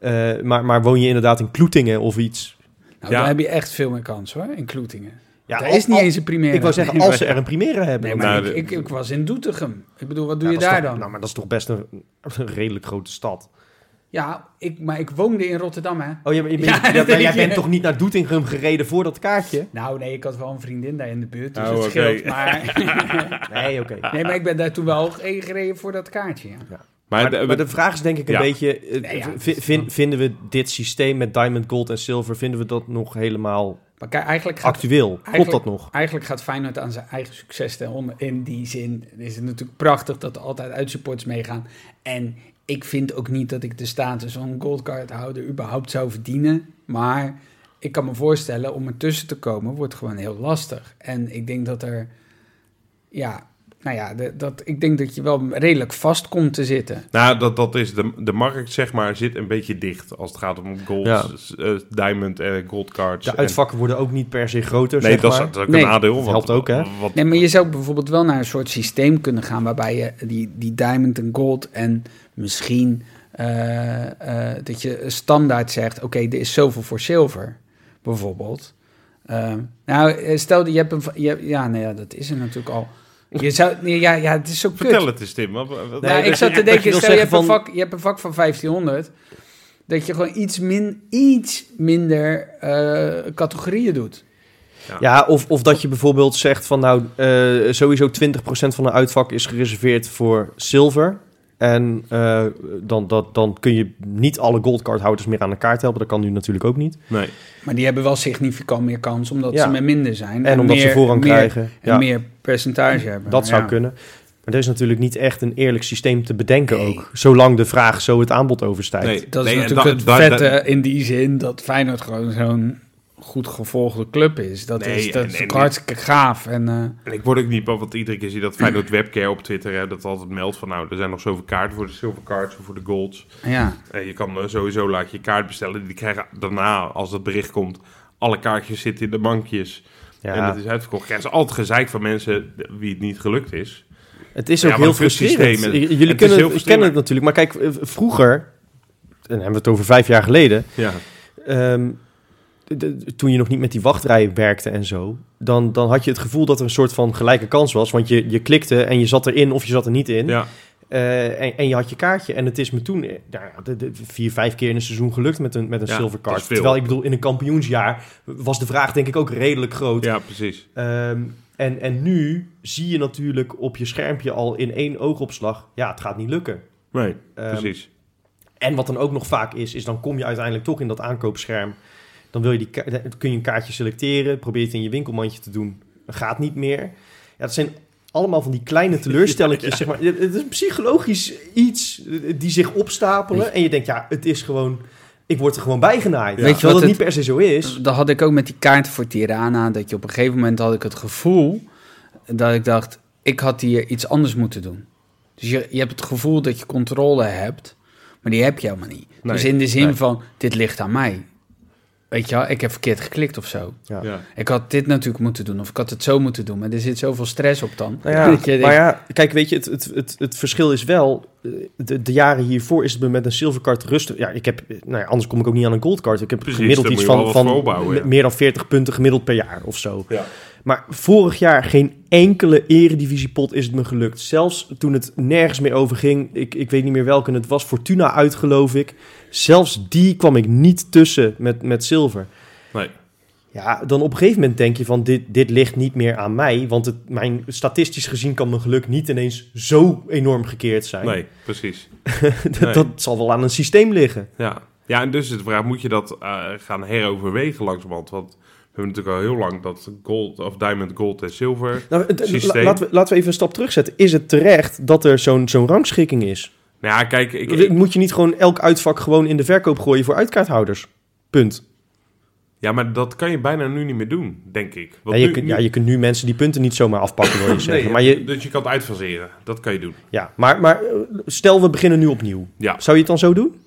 Eh, maar, maar woon je inderdaad in Kloetingen of iets? Nou, Ja. dan heb je echt veel meer kans hoor, in Kloetingen. Ja, Daar al- is niet al- eens een primaire. Ik wou zeggen, als ze er een Primera hebben. Nee, maar Nou, ik, ik, ik was in Doetinchem. Ik bedoel, wat doe Ja, je daar toch- dan? Nou, maar dat is toch best een, een redelijk grote stad. Ja, ik, maar ik woonde in Rotterdam, hè. Oh, je, je, bent- Ja, ja, dat jij bent toch niet naar Doetinchem gereden voor dat kaartje? Nou, nee, ik had wel een vriendin daar in de buurt, dus Oh, het oké. scheelt. Maar, Nee, oké. nee, maar ik ben daar toen wel heen gereden voor dat kaartje, ja. maar, Maar, de- maar de vraag is denk ik een Ja. beetje... eh, Nee, ja, vinden we dit systeem met diamond, gold en silver... vinden we dat nog helemaal Maar kijk, eigenlijk gaat, actueel? Klopt dat nog? eigenlijk gaat Feyenoord aan zijn eigen succes ten onder. In die zin is het natuurlijk prachtig dat er altijd uitsupports meegaan. En ik vind ook niet dat ik de status van goldcardhouder überhaupt zou verdienen. Maar ik kan me voorstellen, om ertussen te komen, wordt gewoon heel lastig. En ik denk dat er, ja, nou ja, de- dat, ik denk dat je wel redelijk vast komt te zitten. nou, dat, dat is de, de markt, zeg maar, zit een beetje dicht als het gaat om gold, Ja. eh, diamond en gold cards. De En- uitvakken worden ook niet per se groter, Nee, zeg dat is, maar. dat is ook Nee, een nadeel. dat helpt ook, hè? wat- Nee, maar je zou bijvoorbeeld wel naar een soort systeem kunnen gaan waarbij je die, die diamond en gold en misschien eh, eh, dat je standaard zegt, oké, er is zoveel voor zilver, bijvoorbeeld. Ehm, nou, stel dat je hebt een, je, ja, nee, ja, dat is er natuurlijk al. Je zou, nee, ja, ja, het is zo kut. Vertel het eens, Tim. Wat, wat- Nee, nou, dat ik zat je- te je denken, wil stel je hebt, een vak, je hebt een vak van 1500, dat je gewoon iets, min, iets minder eh, categorieën doet. Ja, of, of dat je bijvoorbeeld zegt van nou, eh, sowieso 20% van een uitvak is gereserveerd voor zilver. En eh, dan, dat, dan kun je niet alle goldcardhouders meer aan de kaart helpen. Dat kan nu natuurlijk ook niet. Nee. Maar die hebben wel significant meer kans, omdat Ja. ze met minder zijn. En, omdat meer, ze voorrang meer, krijgen. En Ja, meer percentage hebben. dat zou Ja. kunnen. Maar er is natuurlijk niet echt een eerlijk systeem te bedenken Nee. ook. Zolang de vraag zo het aanbod overstijgt. Nee. Dat is natuurlijk da- het da- vette da- in die zin dat Feyenoord gewoon zo'n goed gevolgde club is. Dat Nee, is, dat en- is en- hartstikke gaaf. En, eh, En ik word ook niet bang, want iedere keer zie je dat Feyenoord Webcare op Twitter hè, dat altijd meldt van nou, er zijn nog zoveel kaarten voor de silver cards of voor de golds. ja. En je kan eh, sowieso laat je kaart bestellen. Die krijgen daarna, als dat bericht komt, alle kaartjes zitten in de bankjes. En Ja, het is uitverkocht. Het is altijd gezeik van mensen wie het niet gelukt is. het is Ja, ook heel frustrerend. systeem en- Jullie kunnen, heel het- kennen het natuurlijk. Maar kijk, eh, vroeger, en dan hebben we het over vijf jaar geleden... Ja, Ehm, de- toen je nog niet met die wachtrij werkte en zo, dan, dan had je het gevoel dat er een soort van gelijke kans was. Want je, je klikte en je zat erin of je zat er niet in. ja. Eh, en, en je had je kaartje. En het is me toen eh, nou ja, de, de vier, vijf keer in een seizoen gelukt met een, met een Ja, silver card. Terwijl ik bedoel, in een kampioensjaar was de vraag denk ik ook redelijk groot. ja precies. Ehm, en, en nu zie je natuurlijk op je schermpje al in één oogopslag, ja, het gaat niet lukken. Nee, Ehm, precies. en wat dan ook nog vaak is, is dan kom je uiteindelijk toch in dat aankoopscherm. Dan wil je die, dan kun je een kaartje selecteren, probeer het in je winkelmandje te doen. Gaat niet meer. Ja, dat zijn allemaal van die kleine teleurstelletjes. Zeg maar. Het is een psychologisch iets die zich opstapelen. En je denkt, ja, het is gewoon... Ik word er gewoon bijgenaaid. Weet je wat dat het- niet per se zo is. Dat had ik ook met die kaarten voor Tirana. Dat je op een gegeven moment had ik het gevoel dat ik dacht, ik had hier iets anders moeten doen. Dus je, je hebt het gevoel dat je controle hebt, maar die heb je helemaal niet. Nee, dus in de zin nee. van, dit ligt aan mij. Weet je wel, ik heb verkeerd geklikt of zo. Ja. Ja. Ik had dit natuurlijk moeten doen, of ik had het zo moeten doen. Maar er zit zoveel stress op dan. Nou ja, je maar ja, kijk, weet je, het, het, het, het verschil is wel... eh, De, de jaren hiervoor is het me met een silvercard rustig... Ja, ik heb... Nou ja, anders kom ik ook niet aan een goldcard. Ik heb Precies, gemiddeld iets van, van ja. meer dan 40 punten gemiddeld per jaar of zo. Ja. Maar vorig jaar geen enkele eredivisiepot is het me gelukt. Zelfs toen het nergens meer over ging. Ik, ik weet niet meer welke het was. Fortuna uit, geloof ik. Zelfs die kwam ik niet tussen met, met zilver. Nee. Ja, dan op een gegeven moment denk je van dit, dit ligt niet meer aan mij. Want het, mijn, statistisch gezien kan mijn geluk niet ineens zo enorm gekeerd zijn. nee, precies. dat, Nee. dat zal wel aan een systeem liggen. Ja. ja, en dus de vraag, moet je dat eh, gaan heroverwegen langzamerhand? Want hebben natuurlijk al heel lang dat gold of diamond, gold en zilver. Nou, Systeem. la- laten, we, laten we even een stap terugzetten. Is het terecht dat er zo'n zo'n rangschikking is? Nou ja, kijk, ik, ik- Moet je niet gewoon elk uitvak gewoon in de verkoop gooien voor uitkaarthouders? Punt. ja, maar dat kan je bijna nu niet meer doen, denk ik. Ja je, nu- kunt, nu- ja, je kunt nu mensen die punten niet zomaar afpakken, wil je zeggen. Nee, maar, je, Dus je kan het uitfaseren, dat kan je doen. ja, maar, maar eh, stel, we beginnen nu opnieuw. Ja, Zou je het dan zo doen?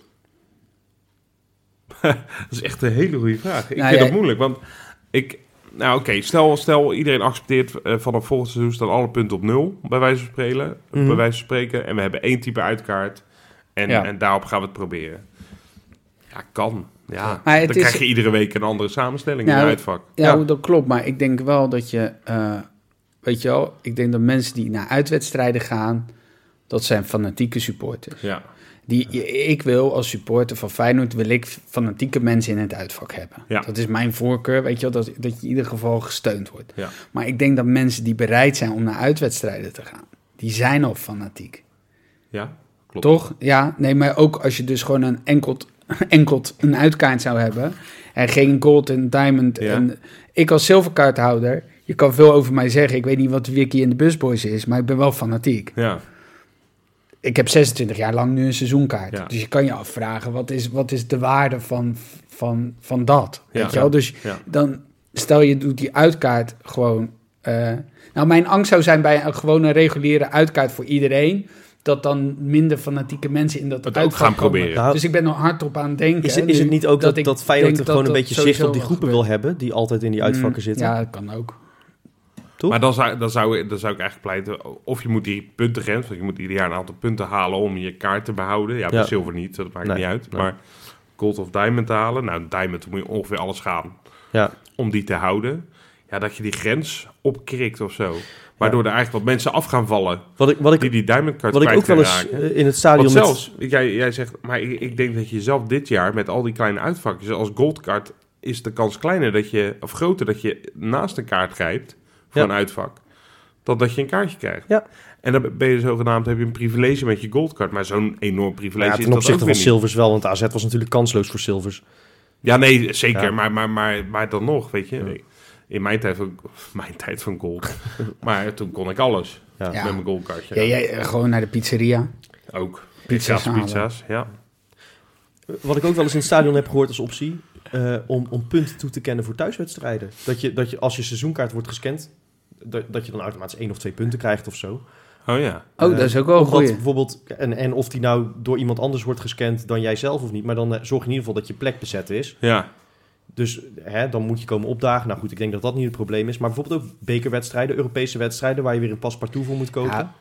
dat is echt een hele goede vraag. Ik Nou, vind ja, het moeilijk, want ik... Nou oké, stel, stel iedereen accepteert eh, vanaf volgend seizoen staan alle punten op nul, bij wijze van, spelen, Mhm. bij wijze van spreken. En we hebben één type uitkaart en, Ja. en daarop gaan we het proberen. Ja, kan. Ja, Maar het dan is- krijg je iedere week een andere samenstelling in Ja, een uitvak. Ja, Ja. dat klopt. Maar ik denk wel dat je, eh, weet je wel, ik denk dat mensen die naar uitwedstrijden gaan, dat zijn fanatieke supporters. Ja, Die, ik wil als supporter van Feyenoord, wil ik fanatieke mensen in het uitvak hebben. Ja. Dat is mijn voorkeur, weet je wel, dat, dat je in ieder geval gesteund wordt. Ja. Maar ik denk dat mensen die bereid zijn om naar uitwedstrijden te gaan, die zijn al fanatiek. ja klopt. Toch? Ja, nee, maar ook als je dus gewoon een enkelt, enkelt een uitkaart zou hebben en geen gold en diamond. Ja. En ik als zilverkaarthouder, je kan veel over mij zeggen. Ik weet niet wat Wiki in de busboys is, maar ik ben wel fanatiek. Ja, Ik heb 26 jaar lang nu een seizoenkaart. Ja. Dus je kan je afvragen, wat is, wat is de waarde van, van, van dat? Ja. Weet je wel? Dus ja. dan stel je doet die uitkaart gewoon. eh, nou, mijn angst zou zijn bij een gewone reguliere uitkaart voor iedereen. Dat dan minder fanatieke mensen in dat Het gaan komen. proberen. Nou, Dus ik ben nog hardop aan het denken. Is, hè, is het niet ook dat, ik dat Feyenoord er gewoon dat een dat beetje zicht op die groepen wil hebben, die altijd in die uitvakken Mm, zitten? Ja, dat kan ook. Toch? Maar dan zou, dan, zou, dan zou ik eigenlijk pleiten, of je moet die puntengrens, want je moet ieder jaar een aantal punten halen om je kaart te behouden. Ja, bij Ja. zilver niet, dat maakt Nee, niet uit. nee. Maar gold of diamond halen, nou diamond moet je ongeveer alles gaan Ja. om die te houden. Ja, dat je die grens opkrikt of zo. Waardoor er eigenlijk wat mensen af gaan vallen Wat ik, wat ik, die die diamond wat ik ook wel eens eh, in het stadion... Want met- jij, jij zegt, maar ik, ik denk dat je zelf dit jaar met al die kleine uitvakjes als goldcard is de kans kleiner dat je, of groter dat je naast een kaart grijpt een uitvak. dan dat je een kaartje krijgt. Ja. En dan ben je zogenaamd, heb je een privilege met je goldcard. Maar zo'n enorm privilege Ja, is ten dat ook opzichte van. Silvers wel, want AZ was natuurlijk kansloos voor Silvers. Ja, nee, zeker. Ja. Maar, maar, maar, maar dan nog, weet je. Ja. In mijn tijd van, mijn tijd van gold. maar toen kon ik alles Ja. Ja. met mijn goldkaartje. Ja, jij, eh, gewoon naar de pizzeria. Ook. Pizza's pizza's, ja. Wat ik ook wel eens in het stadion heb gehoord als optie, eh, om, om punten toe te kennen voor thuiswedstrijden. Dat je, dat je als je seizoenkaart wordt gescand, dat, dat je dan automatisch één of twee punten krijgt of zo. Oh ja. Oh, Eh, dat is ook wel goeie. bijvoorbeeld, en, en of die nou door iemand anders wordt gescand dan jij zelf of niet, maar dan eh, zorg je in ieder geval dat je plek bezet is. Ja. Dus hè, dan moet je komen opdagen. Nou goed, ik denk dat dat niet het probleem is. Maar bijvoorbeeld ook bekerwedstrijden, Europese wedstrijden, waar je weer een paspartout voor moet kopen. Ja,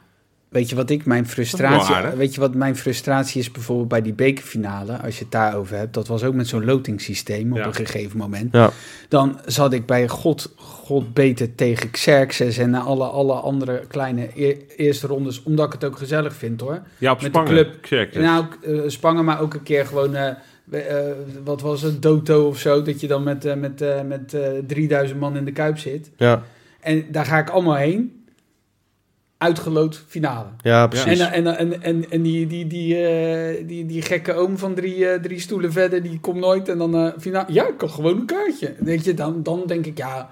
weet je wat ik mijn frustratie, weet je wat mijn frustratie is bijvoorbeeld bij die bekerfinale, als je het daarover hebt, dat was ook met zo'n lotingssysteem op Ja. een gegeven moment. Ja. Dan zat ik bij God, God beter tegen Xerxes en alle, alle andere kleine e- eerste rondes, omdat ik het ook gezellig vind hoor. Ja, op Met de club. Check. Nou, eh, Spangen, maar ook een keer gewoon, eh, eh, wat was het, Doto of zo, dat je dan met, met, met eh, 3000 man in de Kuip zit. Ja, En daar ga ik allemaal heen. Uitgeloot finale. ja precies. En, en, en, en, en die, die, die, eh, die, die gekke oom van drie, eh, drie stoelen verder, die komt nooit. En dan eh finale, ja, ik kan gewoon een kaartje. Weet je, dan, dan denk ik, ja,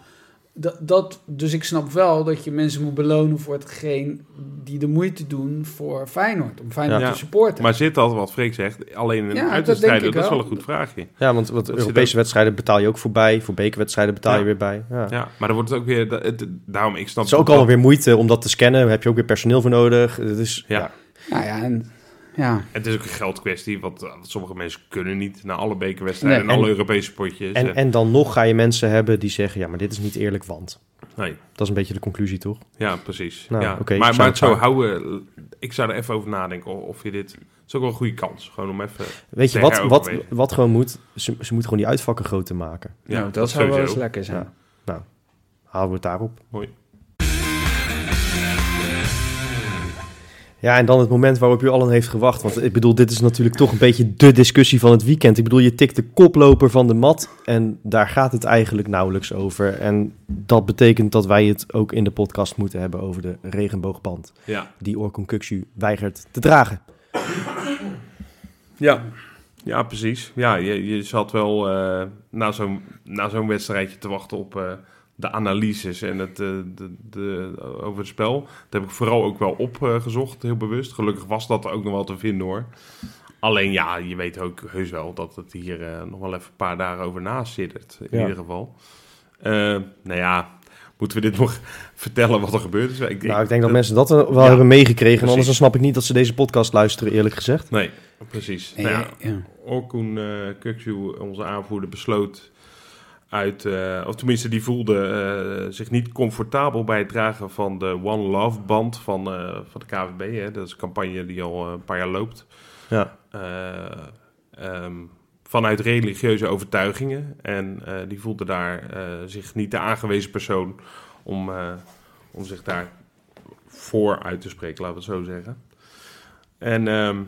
dat, dat, dus ik snap wel dat je mensen moet belonen voor hetgeen die de moeite doen voor Feyenoord. Om Feyenoord Ja. te supporten. Maar zit dat, wat Freek zegt, alleen in Ja, dat uitwedstrijden? Dat, is wel een goed vraagje. Ja, want wat Europese ook- wedstrijden betaal je ook voorbij. Voor bekerwedstrijden betaal je weer bij. Ja. Ja, maar dan wordt het ook weer... dat- Het, daarom, ik snap... Het is ook dat- allemaal weer moeite om dat te scannen. Daar heb je ook weer personeel voor nodig. Ja. ja. Nou ja, en, ja. Het is ook een geldkwestie, want uh, sommige mensen kunnen niet naar alle bekerwedstrijden Nee, en alle Europese potjes. En, En, en dan nog ga je mensen hebben die zeggen... ja, maar dit is niet eerlijk, want... nee, Dat is een beetje de conclusie, toch? ja, precies. Nou, ja. maar zou maar het het zo waar- houden, ik zou er even over nadenken of, je dit... Het is ook wel een goede kans, gewoon om even... Weet je wat, wat, wat gewoon moet? Ze, ze moeten gewoon die uitvakken groter maken. Ja, nou, dat, zou wel eens lekker zijn. Ja. Houden we het daarop. Mooi. Ja, en dan het moment waarop u allen heeft gewacht. Want ik bedoel, dit is natuurlijk toch een beetje de discussie van het weekend. Ik bedoel, je tikt de koploper van de mat en daar gaat het eigenlijk nauwelijks over. En dat betekent dat wij het ook in de podcast moeten hebben over de regenboogband. Ja. Die Orkun Kuksu weigert te dragen. Ja. Ja, precies. Ja, je, je zat wel eh, na zo'n na zo'n wedstrijdje te wachten op eh, de analyses en het eh, de, de, over het spel. Dat heb ik vooral ook wel opgezocht, heel bewust. Gelukkig was dat er ook nog wel te vinden hoor. Alleen ja, je weet ook heus wel dat het hier eh, nog wel even een paar dagen over naast zit. In Ja. ieder geval. Eh, nou ja, moeten we dit nog vertellen wat er gebeurd is? Ik, nou, ik denk dat mensen dat wel Ja, hebben meegekregen. En anders dan snap ik niet dat ze deze podcast luisteren, eerlijk gezegd. Nee, precies. Nee, Nou ja, ja. Orkun uh, Kuksu, onze aanvoerder, besloot uit, eh, of tenminste die voelde eh, zich niet comfortabel bij het dragen van de One Love band van, eh, van de KVB. Hè. Dat is een campagne die al een paar jaar loopt. Ja. Eh, ehm, vanuit religieuze overtuigingen. En die voelde daar zich niet de aangewezen persoon om, om zich daar voor uit te spreken, laten we het zo zeggen. En ehm,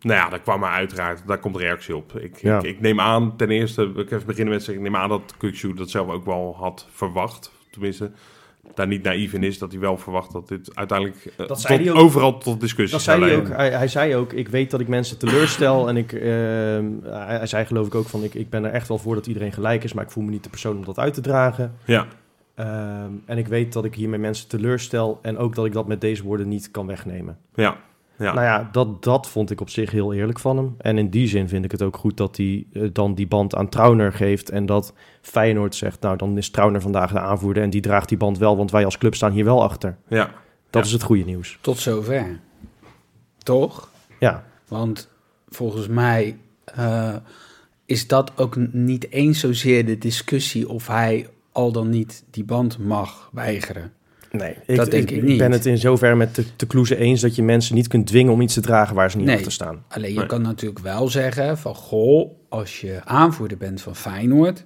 nou ja, daar kwam maar uiteraard, daar komt reactie op. Ik, Ja. ik, ik neem aan, ten eerste, ik even beginnen met zeggen, ik neem aan dat Kukshoe dat zelf ook wel had verwacht. Tenminste, daar niet naïef in is dat hij wel verwacht dat dit uiteindelijk eh, Dat zei tot- hij ook. overal tot discussie Dat zou zei hij leiden. ook. Hij, hij zei ook, ik weet dat ik mensen teleurstel. En ik, ehm, hij, hij zei geloof ik ook van, ik, ik ben er echt wel voor dat iedereen gelijk is. Maar ik voel me niet de persoon om dat uit te dragen. Ja, Ehm, en ik weet dat ik hiermee mensen teleurstel. En ook dat ik dat met deze woorden niet kan wegnemen. ja, ja. Nou ja, dat, dat vond ik op zich heel eerlijk van hem. En in die zin vind ik het ook goed dat hij eh, dan die band aan Trauner geeft. En dat Feyenoord zegt, nou dan is Trauner vandaag de aanvoerder. En die draagt die band wel, want wij als club staan hier wel achter. ja. Dat Ja. is het goede nieuws. Tot zover. Toch? Ja, Want volgens mij eh, is dat ook niet eens zozeer de discussie of hij al dan niet die band mag weigeren. Nee, Dat denk ik niet. ben het in zoverre met de, de Kloeze eens dat je mensen niet kunt dwingen om iets te dragen waar ze niet Nee. achter staan. Alleen je Nee. kan natuurlijk wel zeggen van goh, als je aanvoerder bent van Feyenoord,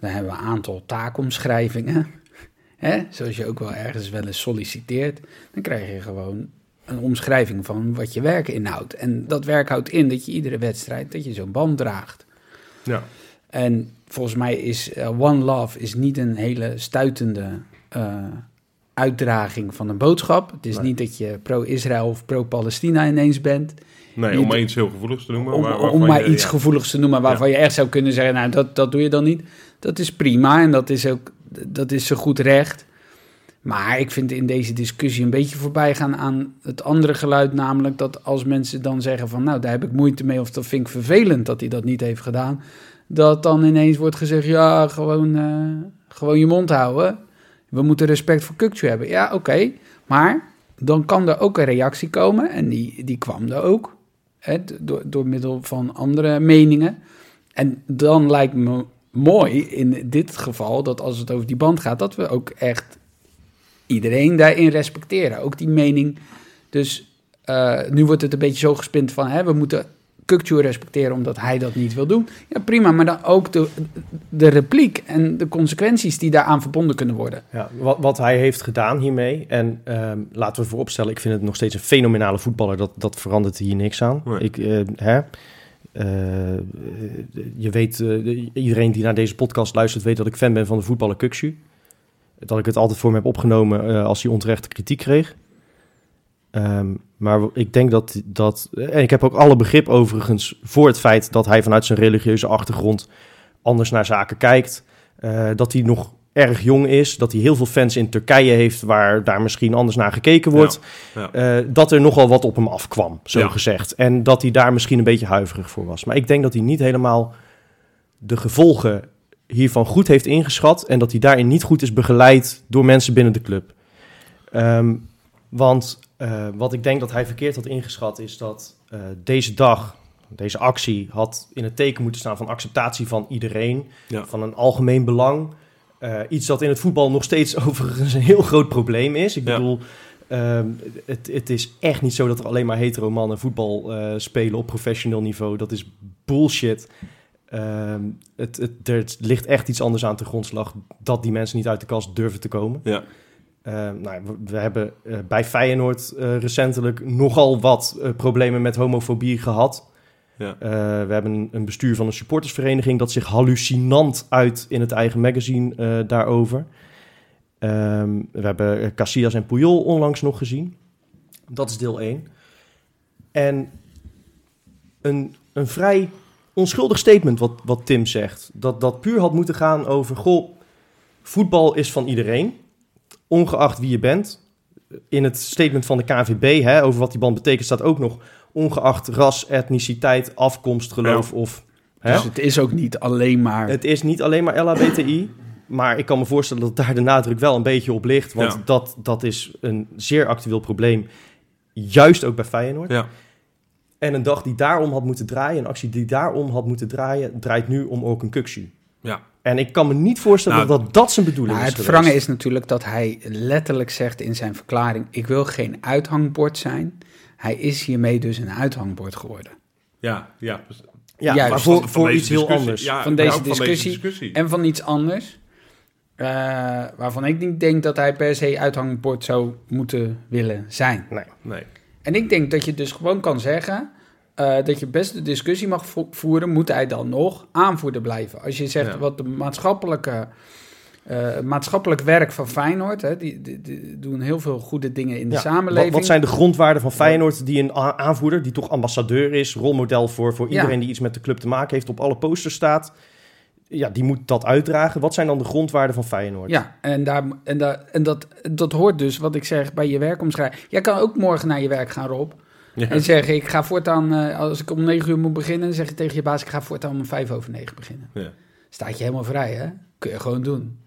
dan hebben we een aantal taakomschrijvingen. Hè? Zoals je ook wel ergens wel eens solliciteert, dan krijg je gewoon een omschrijving van wat je werk inhoudt. En dat werk houdt in dat je iedere wedstrijd dat je zo'n band draagt. ja. En volgens mij is eh, One Love is niet een hele stuitende eh, uitdraging van een boodschap. Het is Nee. niet dat je pro-Israël of pro-Palestina ineens bent. Nee, om maar iets heel gevoeligs te noemen. Om, waar- om waarvan maar je- iets ja. gevoeligs te noemen waarvan je echt zou kunnen zeggen, nou dat, dat doe je dan niet. Dat is prima en dat is ook dat is zo goed recht. Maar ik vind in deze discussie een beetje voorbij gaan aan het andere geluid, namelijk dat als mensen dan zeggen van nou daar heb ik moeite mee of dat vind ik vervelend dat hij dat niet heeft gedaan, dat dan ineens wordt gezegd ja gewoon, eh, gewoon je mond houden. We moeten respect voor Kukcu hebben. Ja oké, maar dan kan er ook een reactie komen en die, die kwam er ook hè, door, door middel van andere meningen. En dan lijkt me mooi in dit geval dat als het over die band gaat, dat we ook echt iedereen daarin respecteren. Ook die mening. Dus eh, nu wordt het een beetje zo gespind van hè, we moeten Kukcu respecteren omdat hij dat niet wil doen. Ja, prima, maar dan ook de, de repliek en de consequenties die daaraan verbonden kunnen worden. Ja, wat, wat hij heeft gedaan hiermee. En ehm, laten we vooropstellen, ik vind het nog steeds een fenomenale voetballer. Dat, dat verandert hier niks aan. Nee. Ik, eh, hè, eh, je weet, eh, iedereen die naar deze podcast luistert, weet dat ik fan ben van de voetballer Kuksu. Dat ik het altijd voor me heb opgenomen eh, als hij onterechte kritiek kreeg. Ehm, maar ik denk dat, dat... En ik heb ook alle begrip overigens voor het feit dat hij vanuit zijn religieuze achtergrond anders naar zaken kijkt. Eh, dat hij nog erg jong is. Dat hij heel veel fans in Turkije heeft waar daar misschien anders naar gekeken wordt. Ja. Eh, dat er nogal wat op hem afkwam, zo Ja. gezegd. En dat hij daar misschien een beetje huiverig voor was. Maar ik denk dat hij niet helemaal de gevolgen hiervan goed heeft ingeschat. En dat hij daarin niet goed is begeleid door mensen binnen de club. Ehm, want eh, wat ik denk dat hij verkeerd had ingeschat is dat eh, deze dag, deze actie, had in het teken moeten staan van acceptatie van iedereen, Ja. van een algemeen belang. Eh, iets dat in het voetbal nog steeds overigens een heel groot probleem is. Ik bedoel, ehm, het, het is echt niet zo dat er alleen maar hetero mannen voetbal spelen op professioneel niveau. Dat is bullshit. Ehm, het, het, er ligt echt iets anders aan te grondslag dat die mensen niet uit de kast durven te komen. Ja. Eh, nou, we, we hebben eh, bij Feyenoord eh, recentelijk nogal wat problemen met homofobie gehad. Ja. We hebben een, een bestuur van een supportersvereniging dat zich hallucinant uit in het eigen magazine daarover. Ehm, we hebben Casillas en Puyol onlangs nog gezien. Dat is deel 1. En een, een vrij onschuldig statement wat, wat Tim zegt. Dat dat puur had moeten gaan over... Goh, voetbal is van iedereen, ongeacht wie je bent. In het statement van de KNVB, hè, over wat die band betekent, staat ook nog... ongeacht ras, etniciteit, afkomst, geloof of... Hè? Dus het is ook niet alleen maar... Het is niet alleen maar LHBTI, maar ik kan me voorstellen dat daar de nadruk wel een beetje op ligt. Want Ja. dat, dat is een zeer actueel probleem, juist ook bij Feyenoord. Ja. En een dag die daarom had moeten draaien, een actie die daarom had moeten draaien, draait nu om ook een Kuksu. Ja. En ik kan me niet voorstellen Nou, dat dat zijn bedoeling Maar is het wrange is natuurlijk dat hij letterlijk zegt in zijn verklaring: Ik wil geen uithangbord zijn. Hij is hiermee dus een uithangbord geworden. Ja, ja. Ja, Juist. maar voor, voor iets heel anders. Ja, Van deze discussie. En van iets anders. eh, waarvan ik niet denk dat hij per se uithangbord zou moeten willen zijn. Nee. Nee. En ik denk dat je dus gewoon kan zeggen. Eh, dat je best de discussie mag vo- voeren, moet hij dan nog aanvoerder blijven? Als je zegt Ja. wat de maatschappelijke, eh, maatschappelijk werk van Feyenoord, hè, die, die, die doen heel veel goede dingen in de Ja, samenleving. Wat, wat zijn de grondwaarden van Feyenoord die een aanvoerder, die toch ambassadeur is, rolmodel voor, voor Ja. iedereen die iets met de club te maken heeft, op alle posters staat, ja, die moet dat uitdragen. Wat zijn dan de grondwaarden van Feyenoord? Ja, en, daar, en, daar, en dat, dat hoort dus wat ik zeg bij je werkomschrijving. Jij kan ook morgen naar je werk gaan, Rob. Ja. En zeggen, ik ga voortaan, eh, als ik om negen uur moet beginnen, dan zeg je tegen je baas, ik ga voortaan om vijf over negen beginnen. Ja. Staat je helemaal vrij, hè? Kun je gewoon doen.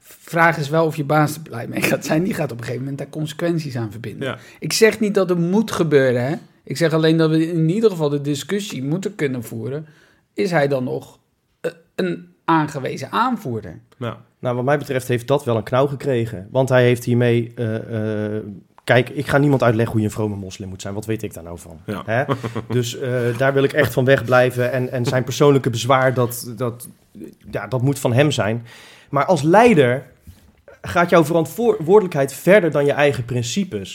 Vraag is wel of je baas er blij mee gaat zijn. Die gaat op een gegeven moment daar consequenties aan verbinden. Ja. Ik zeg niet dat het moet gebeuren, hè? Ik zeg alleen dat we in ieder geval de discussie moeten kunnen voeren. Is hij dan nog eh, een aangewezen aanvoerder? Nou, Nou, wat mij betreft heeft dat wel een knauw gekregen. Want hij heeft hiermee... eh, eh, kijk, ik ga niemand uitleggen hoe je een vrome moslim moet zijn. Wat weet ik daar nou van? Ja. Hè? Dus eh, daar wil ik echt van wegblijven. En, en zijn persoonlijke bezwaar, dat, dat, ja, dat moet van hem zijn. Maar als leider gaat jouw verantwoordelijkheid verder dan je eigen principes.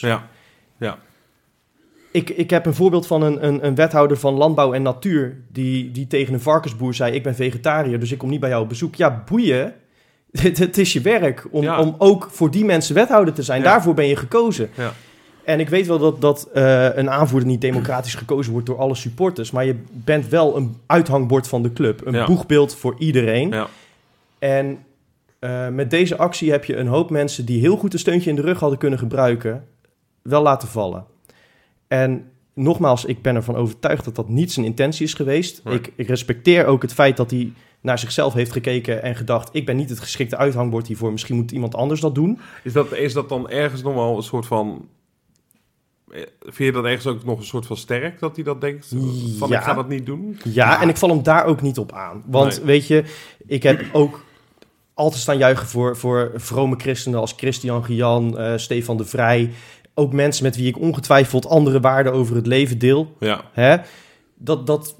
ja. Ik, ik heb een voorbeeld van een, een, een wethouder van landbouw en natuur... Die, die tegen een varkensboer zei, ik ben vegetariër, dus ik kom niet bij jou op bezoek. Ja, boeien. Het, het is je werk om, Ja. om ook voor die mensen wethouder te zijn. Ja. Daarvoor ben je gekozen. Ja. En ik weet wel dat, dat eh, een aanvoerder niet democratisch gekozen wordt door alle supporters. Maar je bent wel een uithangbord van de club. Een boegbeeld voor iedereen. Ja. En eh, met deze actie heb je een hoop mensen die heel goed een steuntje in de rug hadden kunnen gebruiken, wel laten vallen. En nogmaals, ik ben ervan overtuigd dat dat niet zijn intentie is geweest. Nee. Ik, ik respecteer ook het feit dat hij naar zichzelf heeft gekeken en gedacht: ik ben niet het geschikte uithangbord hiervoor. Misschien moet iemand anders dat doen. Is dat, is dat dan ergens nog wel een soort van... eh, Vind je dat ergens ook nog een soort van sterk dat hij dat denkt? Van Ja. ik ga dat niet doen? Ja, Ja. en ik val hem daar ook niet op aan. Want Nee. weet je, ik heb ook altijd staan juichen voor, voor vrome christenen als Christian Gian, eh, Stefan de Vrij. Ook mensen met wie ik ongetwijfeld andere waarden over het leven deel. Ja, Hè? Dat, dat,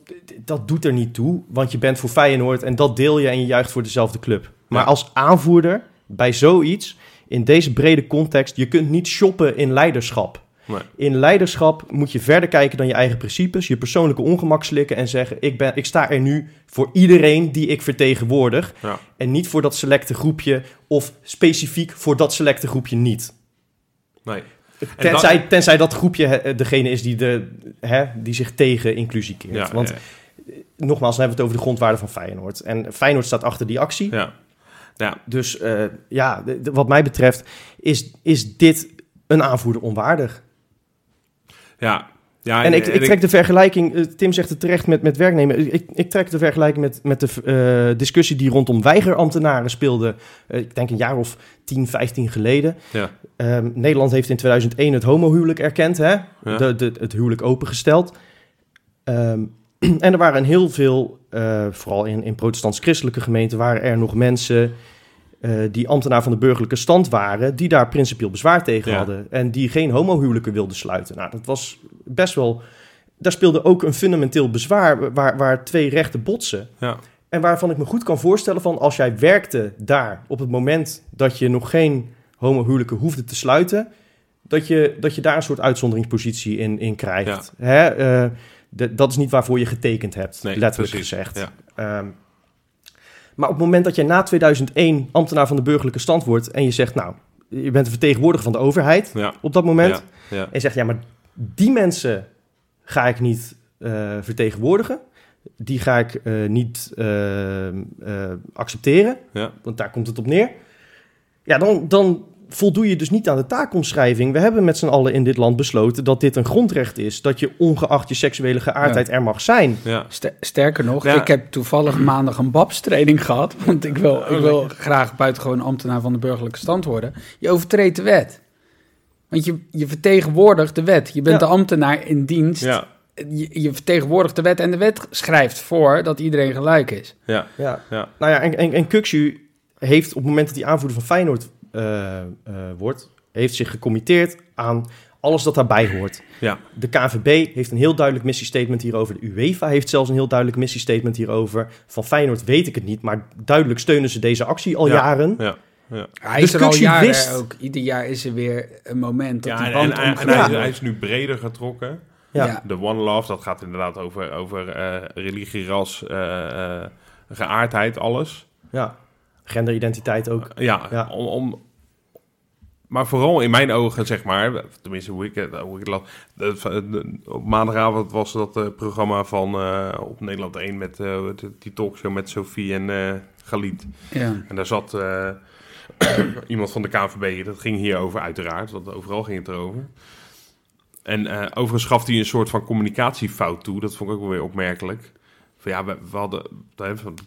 dat doet er niet toe, want je bent voor Feyenoord en dat deel je en je juicht voor dezelfde club. Maar Ja. als aanvoerder bij zoiets, in deze brede context, je kunt niet shoppen in leiderschap. nee. In leiderschap moet je verder kijken dan je eigen principes, je persoonlijke ongemak slikken en zeggen: ik, ben, ik sta er nu voor iedereen die ik vertegenwoordig. Ja. En niet voor dat selecte groepje of specifiek voor dat selecte groepje niet. nee. Tenzij, dat- tenzij dat groepje degene is die, de, hè, die zich tegen inclusie keert. Ja, Want ja, nogmaals, dan hebben we het over de grondwaarden van Feyenoord. En Feyenoord staat achter die actie. ja. Ja, Dus eh, ja, de- de- wat mij betreft is, is dit een aanvoerder onwaardig. ja. ja En ik, ik trek de vergelijking, eh, Tim zegt het terecht met, met werknemer. Ik, ik trek de vergelijking met, met de eh, discussie die rondom weigerambtenaren speelde. ik denk een jaar of 10, 15 geleden. Ja. Ehm, Nederland heeft in 2001 het homohuwelijk erkend, hè? Ja. De, de, het huwelijk opengesteld. Ehm, en er waren heel veel, eh, vooral in, in protestants-christelijke gemeenten, waren er nog mensen eh, die ambtenaar van de burgerlijke stand waren, die daar principieel bezwaar tegen Ja. hadden. En die geen homohuwelijken wilden sluiten. Nou, dat was best wel. Daar speelde ook een fundamenteel bezwaar waar, waar twee rechten botsen. Ja. En waarvan ik me goed kan voorstellen van als jij werkte daar op het moment dat je nog geen homohuwelijken hoefde te sluiten, dat je, dat je daar een soort uitzonderingspositie in, in krijgt. Hè? eh, de- dat is niet waarvoor je getekend hebt, Nee, letterlijk precies, gezegd. ja. Ehm, maar op het moment dat jij na 2001 ambtenaar van de burgerlijke stand wordt en je zegt, nou, je bent een vertegenwoordiger van de overheid Ja. op dat moment, en je zegt, ja, maar die mensen ga ik niet eh, vertegenwoordigen. Die ga ik eh, niet eh, eh, accepteren, Ja. want daar komt het op neer. Ja, dan, dan voldoe je dus niet aan de taakomschrijving. We hebben met z'n allen in dit land besloten dat dit een grondrecht is. Dat je ongeacht je seksuele geaardheid er mag zijn. Ja. Sterker nog, Ja. ik heb toevallig maandag een babstraining gehad. Want ik wil, ik wil graag buitengewoon ambtenaar van de burgerlijke stand worden. Je overtreedt de wet. Want je, je vertegenwoordigt de wet. Je bent Ja. de ambtenaar in dienst. Ja. Je, je vertegenwoordigt de wet. En de wet schrijft voor dat iedereen gelijk is. Ja. Ja. Ja. Nou ja, en, en, en Kuxu heeft op het moment dat hij aanvoerder van Feyenoord eh, eh, wordt, heeft zich gecommitteerd aan alles dat daarbij hoort. Ja. De KNVB heeft een heel duidelijk missiestatement hierover. De UEFA heeft zelfs een heel duidelijk missiestatement hierover. Van Feyenoord weet ik het niet, maar duidelijk steunen ze deze actie al Ja. jaren. Ja. Hij Dus is er al jaren wist- ook. Ieder jaar is er weer een moment dat Ja, die band en, hij, is- hij is nu breder getrokken. Ja. Ja. De One Love, dat gaat inderdaad over, over eh, religie, ras, eh, eh, geaardheid, alles. Ja. Genderidentiteit ook. Ja, Ja. Om, om, maar vooral in mijn ogen, zeg maar, tenminste hoe ik het, hoe ik het de- op maandagavond was dat eh, programma van eh, op Nederland 1 met eh, de- die talkshow met Sophie en eh Galit. Ja. En daar zat eh, iemand van de KNVB, dat ging hierover uiteraard, want overal ging het erover. En eh, overigens gaf hij een soort van communicatiefout toe, dat vond ik ook wel weer opmerkelijk. Van ja, we, we hadden,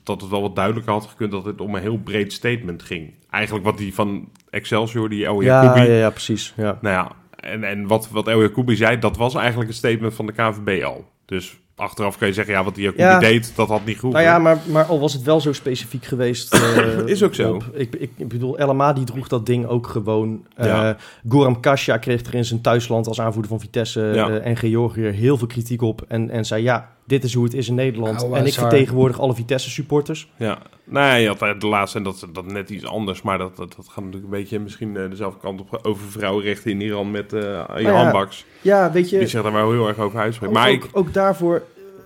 dat het wel wat duidelijker had gekund dat het om een heel breed statement ging. Eigenlijk wat die van Excelsior, die El Ja, Jacoubi, ja, ja, precies. Ja. nou ja, en, en wat, wat El Jacoubi zei, dat was eigenlijk een statement van de KNVB al. Dus achteraf kan je zeggen, ja, wat die Ja. deed, dat had niet goed. Nou ja, maar, maar al was het wel zo specifiek geweest. eh, Is ook zo. Ik, ik, ik bedoel, El die droeg dat ding ook gewoon. Eh Ja. Goram Kasja kreeg er in zijn thuisland als aanvoerder van Vitesse Ja. eh, en Georgië heel veel kritiek op. En, en zei, ja, dit is hoe het is in Nederland. En ik vertegenwoordig alle Vitesse supporters. Ja, nee, je had de laatste en dat, dat net iets anders, maar dat, dat, dat gaat natuurlijk een beetje misschien eh, dezelfde kant op over vrouwenrechten in Iran met eh Jan ja, Hanbaks. Ja, weet je... Die zich daar wel heel erg over uitspreekt. Ook, Maar ook, ik, ook daarvoor,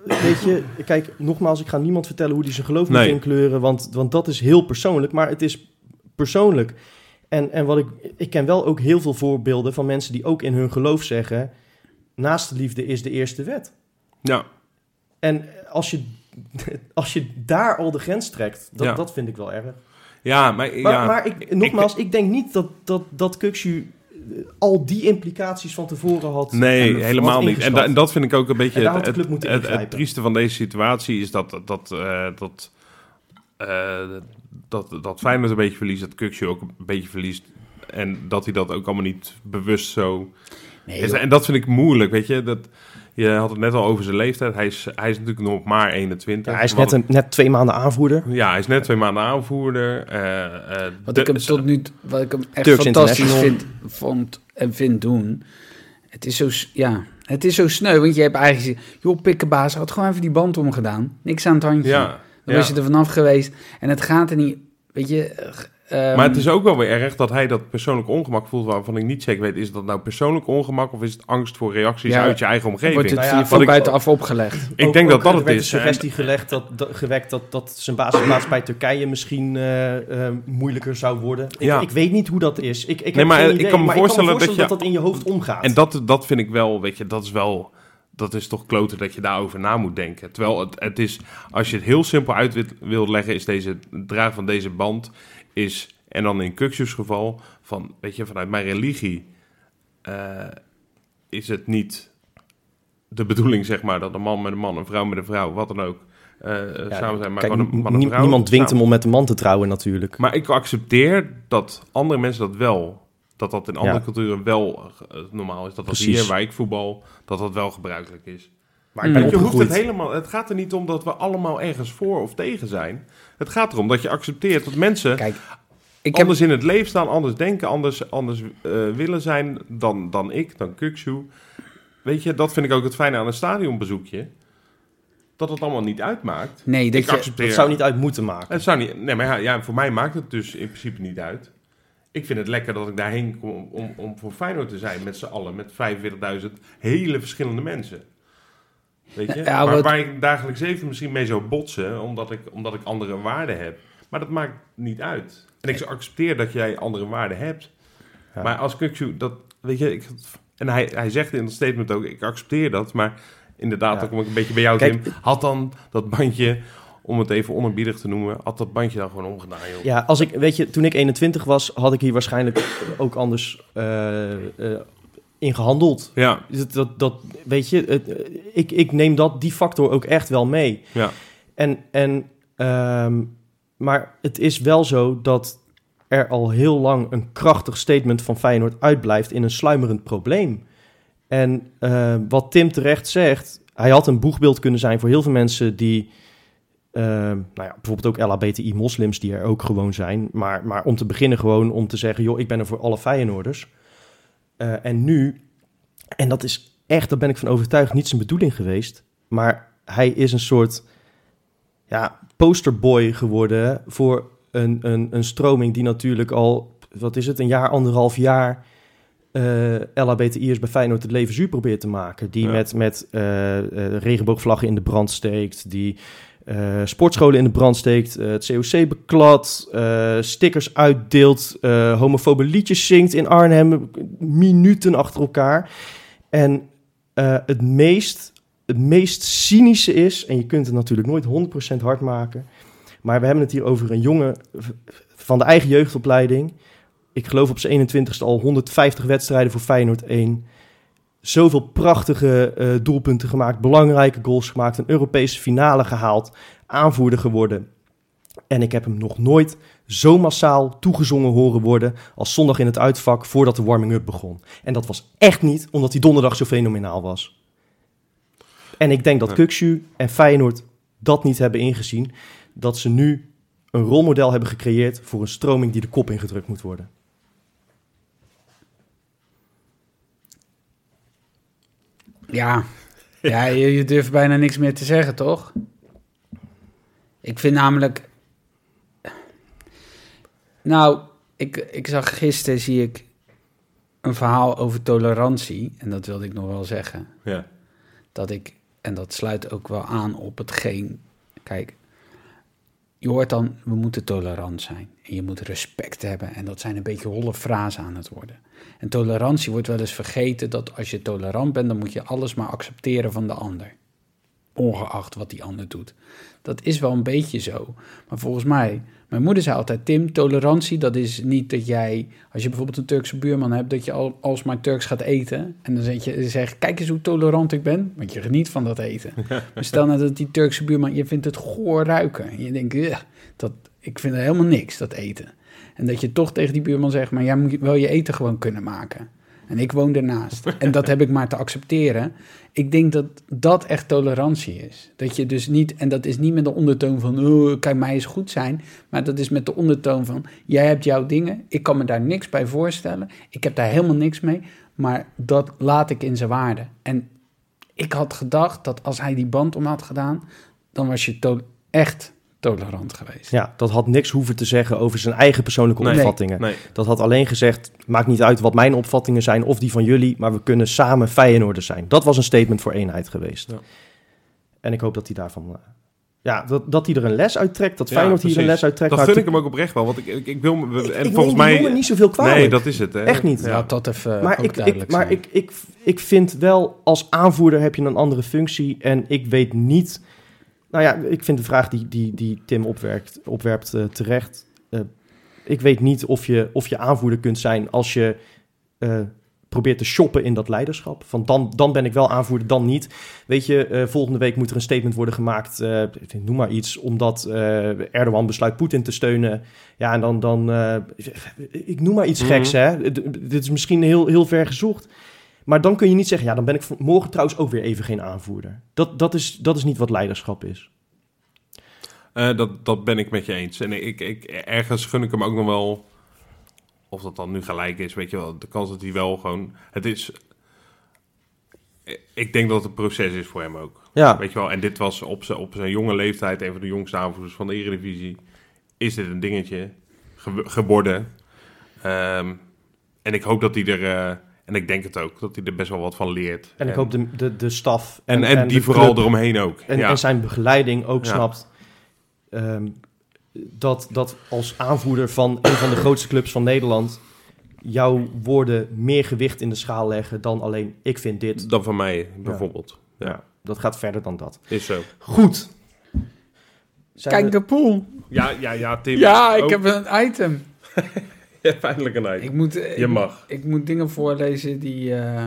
eh, weet je, kijk, nogmaals, ik ga niemand vertellen hoe die zijn geloof Nee. moet inkleuren, want, want dat is heel persoonlijk. Maar het is persoonlijk. En, en wat ik, ik ken wel ook heel veel voorbeelden van mensen die ook in hun geloof zeggen: naast de liefde is de eerste wet. Ja, En als je, als je daar al de grens trekt, dat, Ja. dat vind ik wel erg. ja maar, Maar, ja, maar ik, nogmaals, ik, denk niet dat, dat, dat Kuxu eh, al die implicaties van tevoren had. Nee, helemaal niet. En, ingeschat. da- en dat vind ik ook een beetje het, het, trieste van deze situatie is dat dat, eh, dat, eh, dat, dat Feyenoord een beetje verliest, dat Kuksje ook een beetje verliest. En dat hij dat ook allemaal niet bewust zo... Nee. En dat vind ik moeilijk, weet je. Dat, je had het net al over zijn leeftijd. Hij is, hij is natuurlijk nog maar 21. Ja, hij is net, een, net twee maanden aanvoerder. Ja, hij is net twee maanden aanvoerder. eh, eh, Wat de- ik hem tot nu wat ik hem echt Turks fantastisch vind, vond en vind doen. Het is zo, ja, het is zo sneu, want je hebt eigenlijk joh, pikkenbaas, had gewoon even die band omgedaan. Niks aan het handje. Ja, Dan ja. was je er vanaf geweest. En het gaat er niet, weet je... eh, Maar het is ook wel weer erg dat hij dat persoonlijk ongemak voelt, waarvan ik niet zeker weet, is dat nou persoonlijk ongemak of is het angst voor reacties Ja, uit je eigen omgeving? wordt het Nou ja, van ik- buitenaf opgelegd. ik Ook- denk ook dat dat er het werd is. de suggestie gelegd dat, dat, gewekt dat, dat zijn basisplaats bij Turkije misschien eh, eh, moeilijker zou worden. Ik, Ja. ik weet niet hoe dat is. Ik, ik Nee, heb maar geen ik idee, kan me maar voorstellen dat dat, je- dat in je hoofd omgaat. En dat, dat vind ik wel, weet je, dat is wel, dat is toch kloten dat je daarover na moet denken. Terwijl het, het is, als je het heel simpel uit wil- wilt leggen, is deze het dragen van deze band, is, en dan in Kuxus geval, van, weet je, vanuit mijn religie, eh, is het niet de bedoeling, zeg maar, dat een man met een man, een vrouw met een vrouw, wat dan ook, eh, samen zijn, maar Kijk, gewoon een man en vrouw. niemand dwingt hem om met een man te trouwen natuurlijk. Maar ik accepteer dat andere mensen dat wel. Dat dat in andere Ja. culturen wel eh, normaal is. Dat dat Precies. hier, waar ik voetbal, dat dat wel gebruikelijk is. Maar ik ben Want je hoeft het helemaal... Het gaat er niet om dat we allemaal ergens voor of tegen zijn. Het gaat erom dat je accepteert dat mensen Kijk, ik heb... anders in het leven staan, anders denken, anders, anders eh, willen zijn dan, dan ik, dan Kukshu. Weet je, dat vind ik ook het fijne aan een stadionbezoekje. Dat het allemaal niet uitmaakt. Nee, dat ik je... accepteer... Dat zou niet uit moeten maken. Het zou niet. Nee, maar ja, ja, voor mij maakt het dus in principe niet uit. Ik vind het lekker dat ik daarheen kom om, om voor Feyenoord te zijn met z'n allen, met 45.000 hele verschillende mensen. Weet je? Ja, waar, wat- waar ik dagelijks even misschien mee zou botsen, omdat ik, omdat ik andere waarden heb. Maar dat maakt niet uit. En ik accepteer dat jij andere waarden hebt. Ja. Maar als Kukju, dat weet je, ik, en hij, hij zegt in het statement ook, ik accepteer dat, maar inderdaad, Ja. dan kom ik een beetje bij jou, Kijk, Tim. Had dan dat bandje, om het even onerbiedig te noemen, had dat bandje dan gewoon omgedaan, joh. Ja, als ik, weet je, toen ik 21 was, had ik hier waarschijnlijk ook anders eh, eh, in gehandeld. Ja, Dat, dat, dat weet je, het, ik, ik neem dat, die factor ook echt wel mee. ja. En, en, ehm, maar het is wel zo dat er al heel lang een krachtig statement van Feyenoord uitblijft in een sluimerend probleem. En eh, wat Tim terecht zegt, hij had een boegbeeld kunnen zijn voor heel veel mensen die, eh, nou ja, bijvoorbeeld ook LHBTI-moslims die er ook gewoon zijn. Maar, maar om te beginnen gewoon om te zeggen, joh, ik ben er voor alle Feyenoorders. Eh, en nu, en dat is echt, daar ben ik van overtuigd, niet zijn bedoeling geweest. Maar hij is een soort ja, posterboy geworden voor een, een, een stroming die natuurlijk al, wat is het, een jaar, anderhalf jaar eh LHBTI'ers bij Feyenoord het leven zuur probeert te maken. Die Ja. met, met eh, regenboogvlaggen in de brand steekt, die eh, sportscholen in de brand steekt, eh, het COC beklad, eh, stickers uitdeelt, homofobe liedjes zingt in Arnhem, minuten achter elkaar. En het meest het meest cynische is, en je kunt het natuurlijk nooit 100% hard maken, maar we hebben het hier over een jongen van de eigen jeugdopleiding. Ik geloof op zijn 21ste al 150 wedstrijden voor Feyenoord 1. Zoveel prachtige eh, doelpunten gemaakt, belangrijke goals gemaakt, een Europese finale gehaald, aanvoerder geworden. En ik heb hem nog nooit zo massaal toegezongen horen worden als zondag in het uitvak voordat de warming-up begon. En dat was echt niet omdat hij donderdag zo fenomenaal was. En ik denk dat. Kukshu en Feyenoord dat niet hebben ingezien. Dat ze nu een rolmodel hebben gecreëerd voor een stroming die de kop ingedrukt moet worden. Ja, ja je, je durft bijna niks meer te zeggen, toch? Ik vind namelijk... Nou, ik, ik zag gisteren, zie ik een verhaal over tolerantie. En dat wilde ik nog wel zeggen. Ja. Dat ik, en dat sluit ook wel aan op hetgeen... Kijk, je hoort dan, we moeten tolerant zijn. En je moet respect hebben. En dat zijn een beetje holle frasen aan het worden. En tolerantie wordt wel eens vergeten dat als je tolerant bent, dan moet je alles maar accepteren van de ander. Ongeacht wat die ander doet. Dat is wel een beetje zo. Maar volgens mij, mijn moeder zei altijd: Tim, tolerantie, dat is niet dat jij, als je bijvoorbeeld een Turkse buurman hebt, dat je al, alsmaar Turks gaat eten. En dan zeg je, zeg, kijk eens hoe tolerant ik ben, want je geniet van dat eten. maar stel nou dat die Turkse buurman, je vindt het goor ruiken. En je denkt, "Ugh, dat, ik vind helemaal niks, dat eten. En dat je toch tegen die buurman zegt, maar jij moet wel je eten gewoon kunnen maken. En ik woon ernaast. En dat heb ik maar te accepteren. Ik denk dat dat echt tolerantie is. Dat je dus niet, en dat is niet met de ondertoon van, oh, kijk mij eens goed zijn. Maar dat is met de ondertoon van, jij hebt jouw dingen. Ik kan me daar niks bij voorstellen. Ik heb daar helemaal niks mee. Maar dat laat ik in zijn waarde. En ik had gedacht dat als hij die band om had gedaan, dan was je echt tolerant geweest. Ja, dat had niks hoeven te zeggen over zijn eigen persoonlijke Nee. opvattingen. Nee. Dat had alleen gezegd, maakt niet uit wat mijn opvattingen zijn of die van jullie, maar we kunnen samen Feyenoorders zijn. Dat was een statement voor eenheid geweest. Ja. En ik hoop dat hij daarvan, eh, ja, dat, dat hij er een les uit trekt, dat Ja, Feyenoord hier een les uit trekt. Dat Maar gun ik hem ook oprecht wel, want ik, ik, ik wil... me- ik, En ik volgens mij... jongen niet zoveel kwalijk. Nee, dat is het. Hè? Echt niet. Ja. Dat even maar ook ik, maar ik, ik, ik vind wel, als aanvoerder heb je een andere functie. En ik weet niet... Nou ja, ik vind de vraag die, die, die Tim opwerkt, opwerpt eh, terecht. Eh, ik weet niet of je, of je aanvoerder kunt zijn als je eh, probeert te shoppen in dat leiderschap. Van dan, dan ben ik wel aanvoerder, dan niet. Weet je, volgende week moet er een statement worden gemaakt. noem maar iets, omdat Erdogan besluit Poetin te steunen. Ja, en dan, dan ik noem maar iets Mhm. geks, hè. D- Dit is misschien heel, heel ver gezocht. Maar dan kun je niet zeggen, ja, dan ben ik morgen trouwens ook weer even geen aanvoerder. Dat, dat, is, dat is niet wat leiderschap is. Eh, dat, dat ben ik met je eens. En ik, ik, ergens gun ik hem ook nog wel... Of dat dan nu gelijk is, weet je wel. De kans dat hij wel gewoon... Het is... Ik denk dat het een proces is voor hem ook. Ja, Weet je wel, en dit was op zijn, op zijn jonge leeftijd... een van de jongste aanvoerders van de Eredivisie. Is dit een dingetje ge- geworden. Ehm, en ik hoop dat hij er... eh, en ik denk het ook, dat hij er best wel wat van leert. en ik hoop de, de, de staf En, en, die de vooral club eromheen ook. en, ja. en zijn begeleiding ook Ja. snapt... ehm, dat, dat als aanvoerder van een van de grootste clubs van Nederland... jouw woorden meer gewicht in de schaal leggen dan alleen ik vind dit. Dan van mij, bijvoorbeeld. Ja, Ja, dat gaat verder dan dat. is zo. Goed. Zijn Kijk we- de pool. Ja, ja, ja, Tim. Ja, ik Oh, heb een item. ja, eindelijk een. Ik moet, eh, Je ik, mag. ik moet dingen voorlezen die... eh,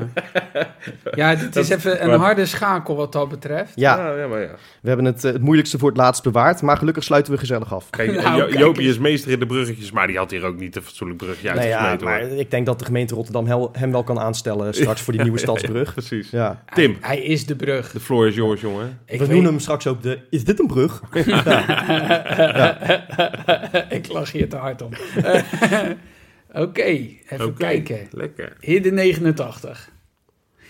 ja, dit is Dat- even een harde schakel wat dat betreft. ja, ja, maar ja. we hebben het, eh, het moeilijkste voor het laatst bewaard, maar gelukkig sluiten we gezellig af. Kijk, Nou, Jo- kijk Jopie is meester in de bruggetjes, maar die had hier ook niet een fatsoenlijk bruggetje Nee, ja, uitgesmeten. maar hoor. ik denk dat de gemeente Rotterdam hel- hem wel kan aanstellen straks voor die nieuwe stadsbrug. Precies. Ja. Tim, Hij is de brug. de floor is yours, jongen. Ik we weet- noemen hem straks ook de... Is dit een brug? ik lach hier te hard om. Oké, even kijken. Lekker. Hidde 89.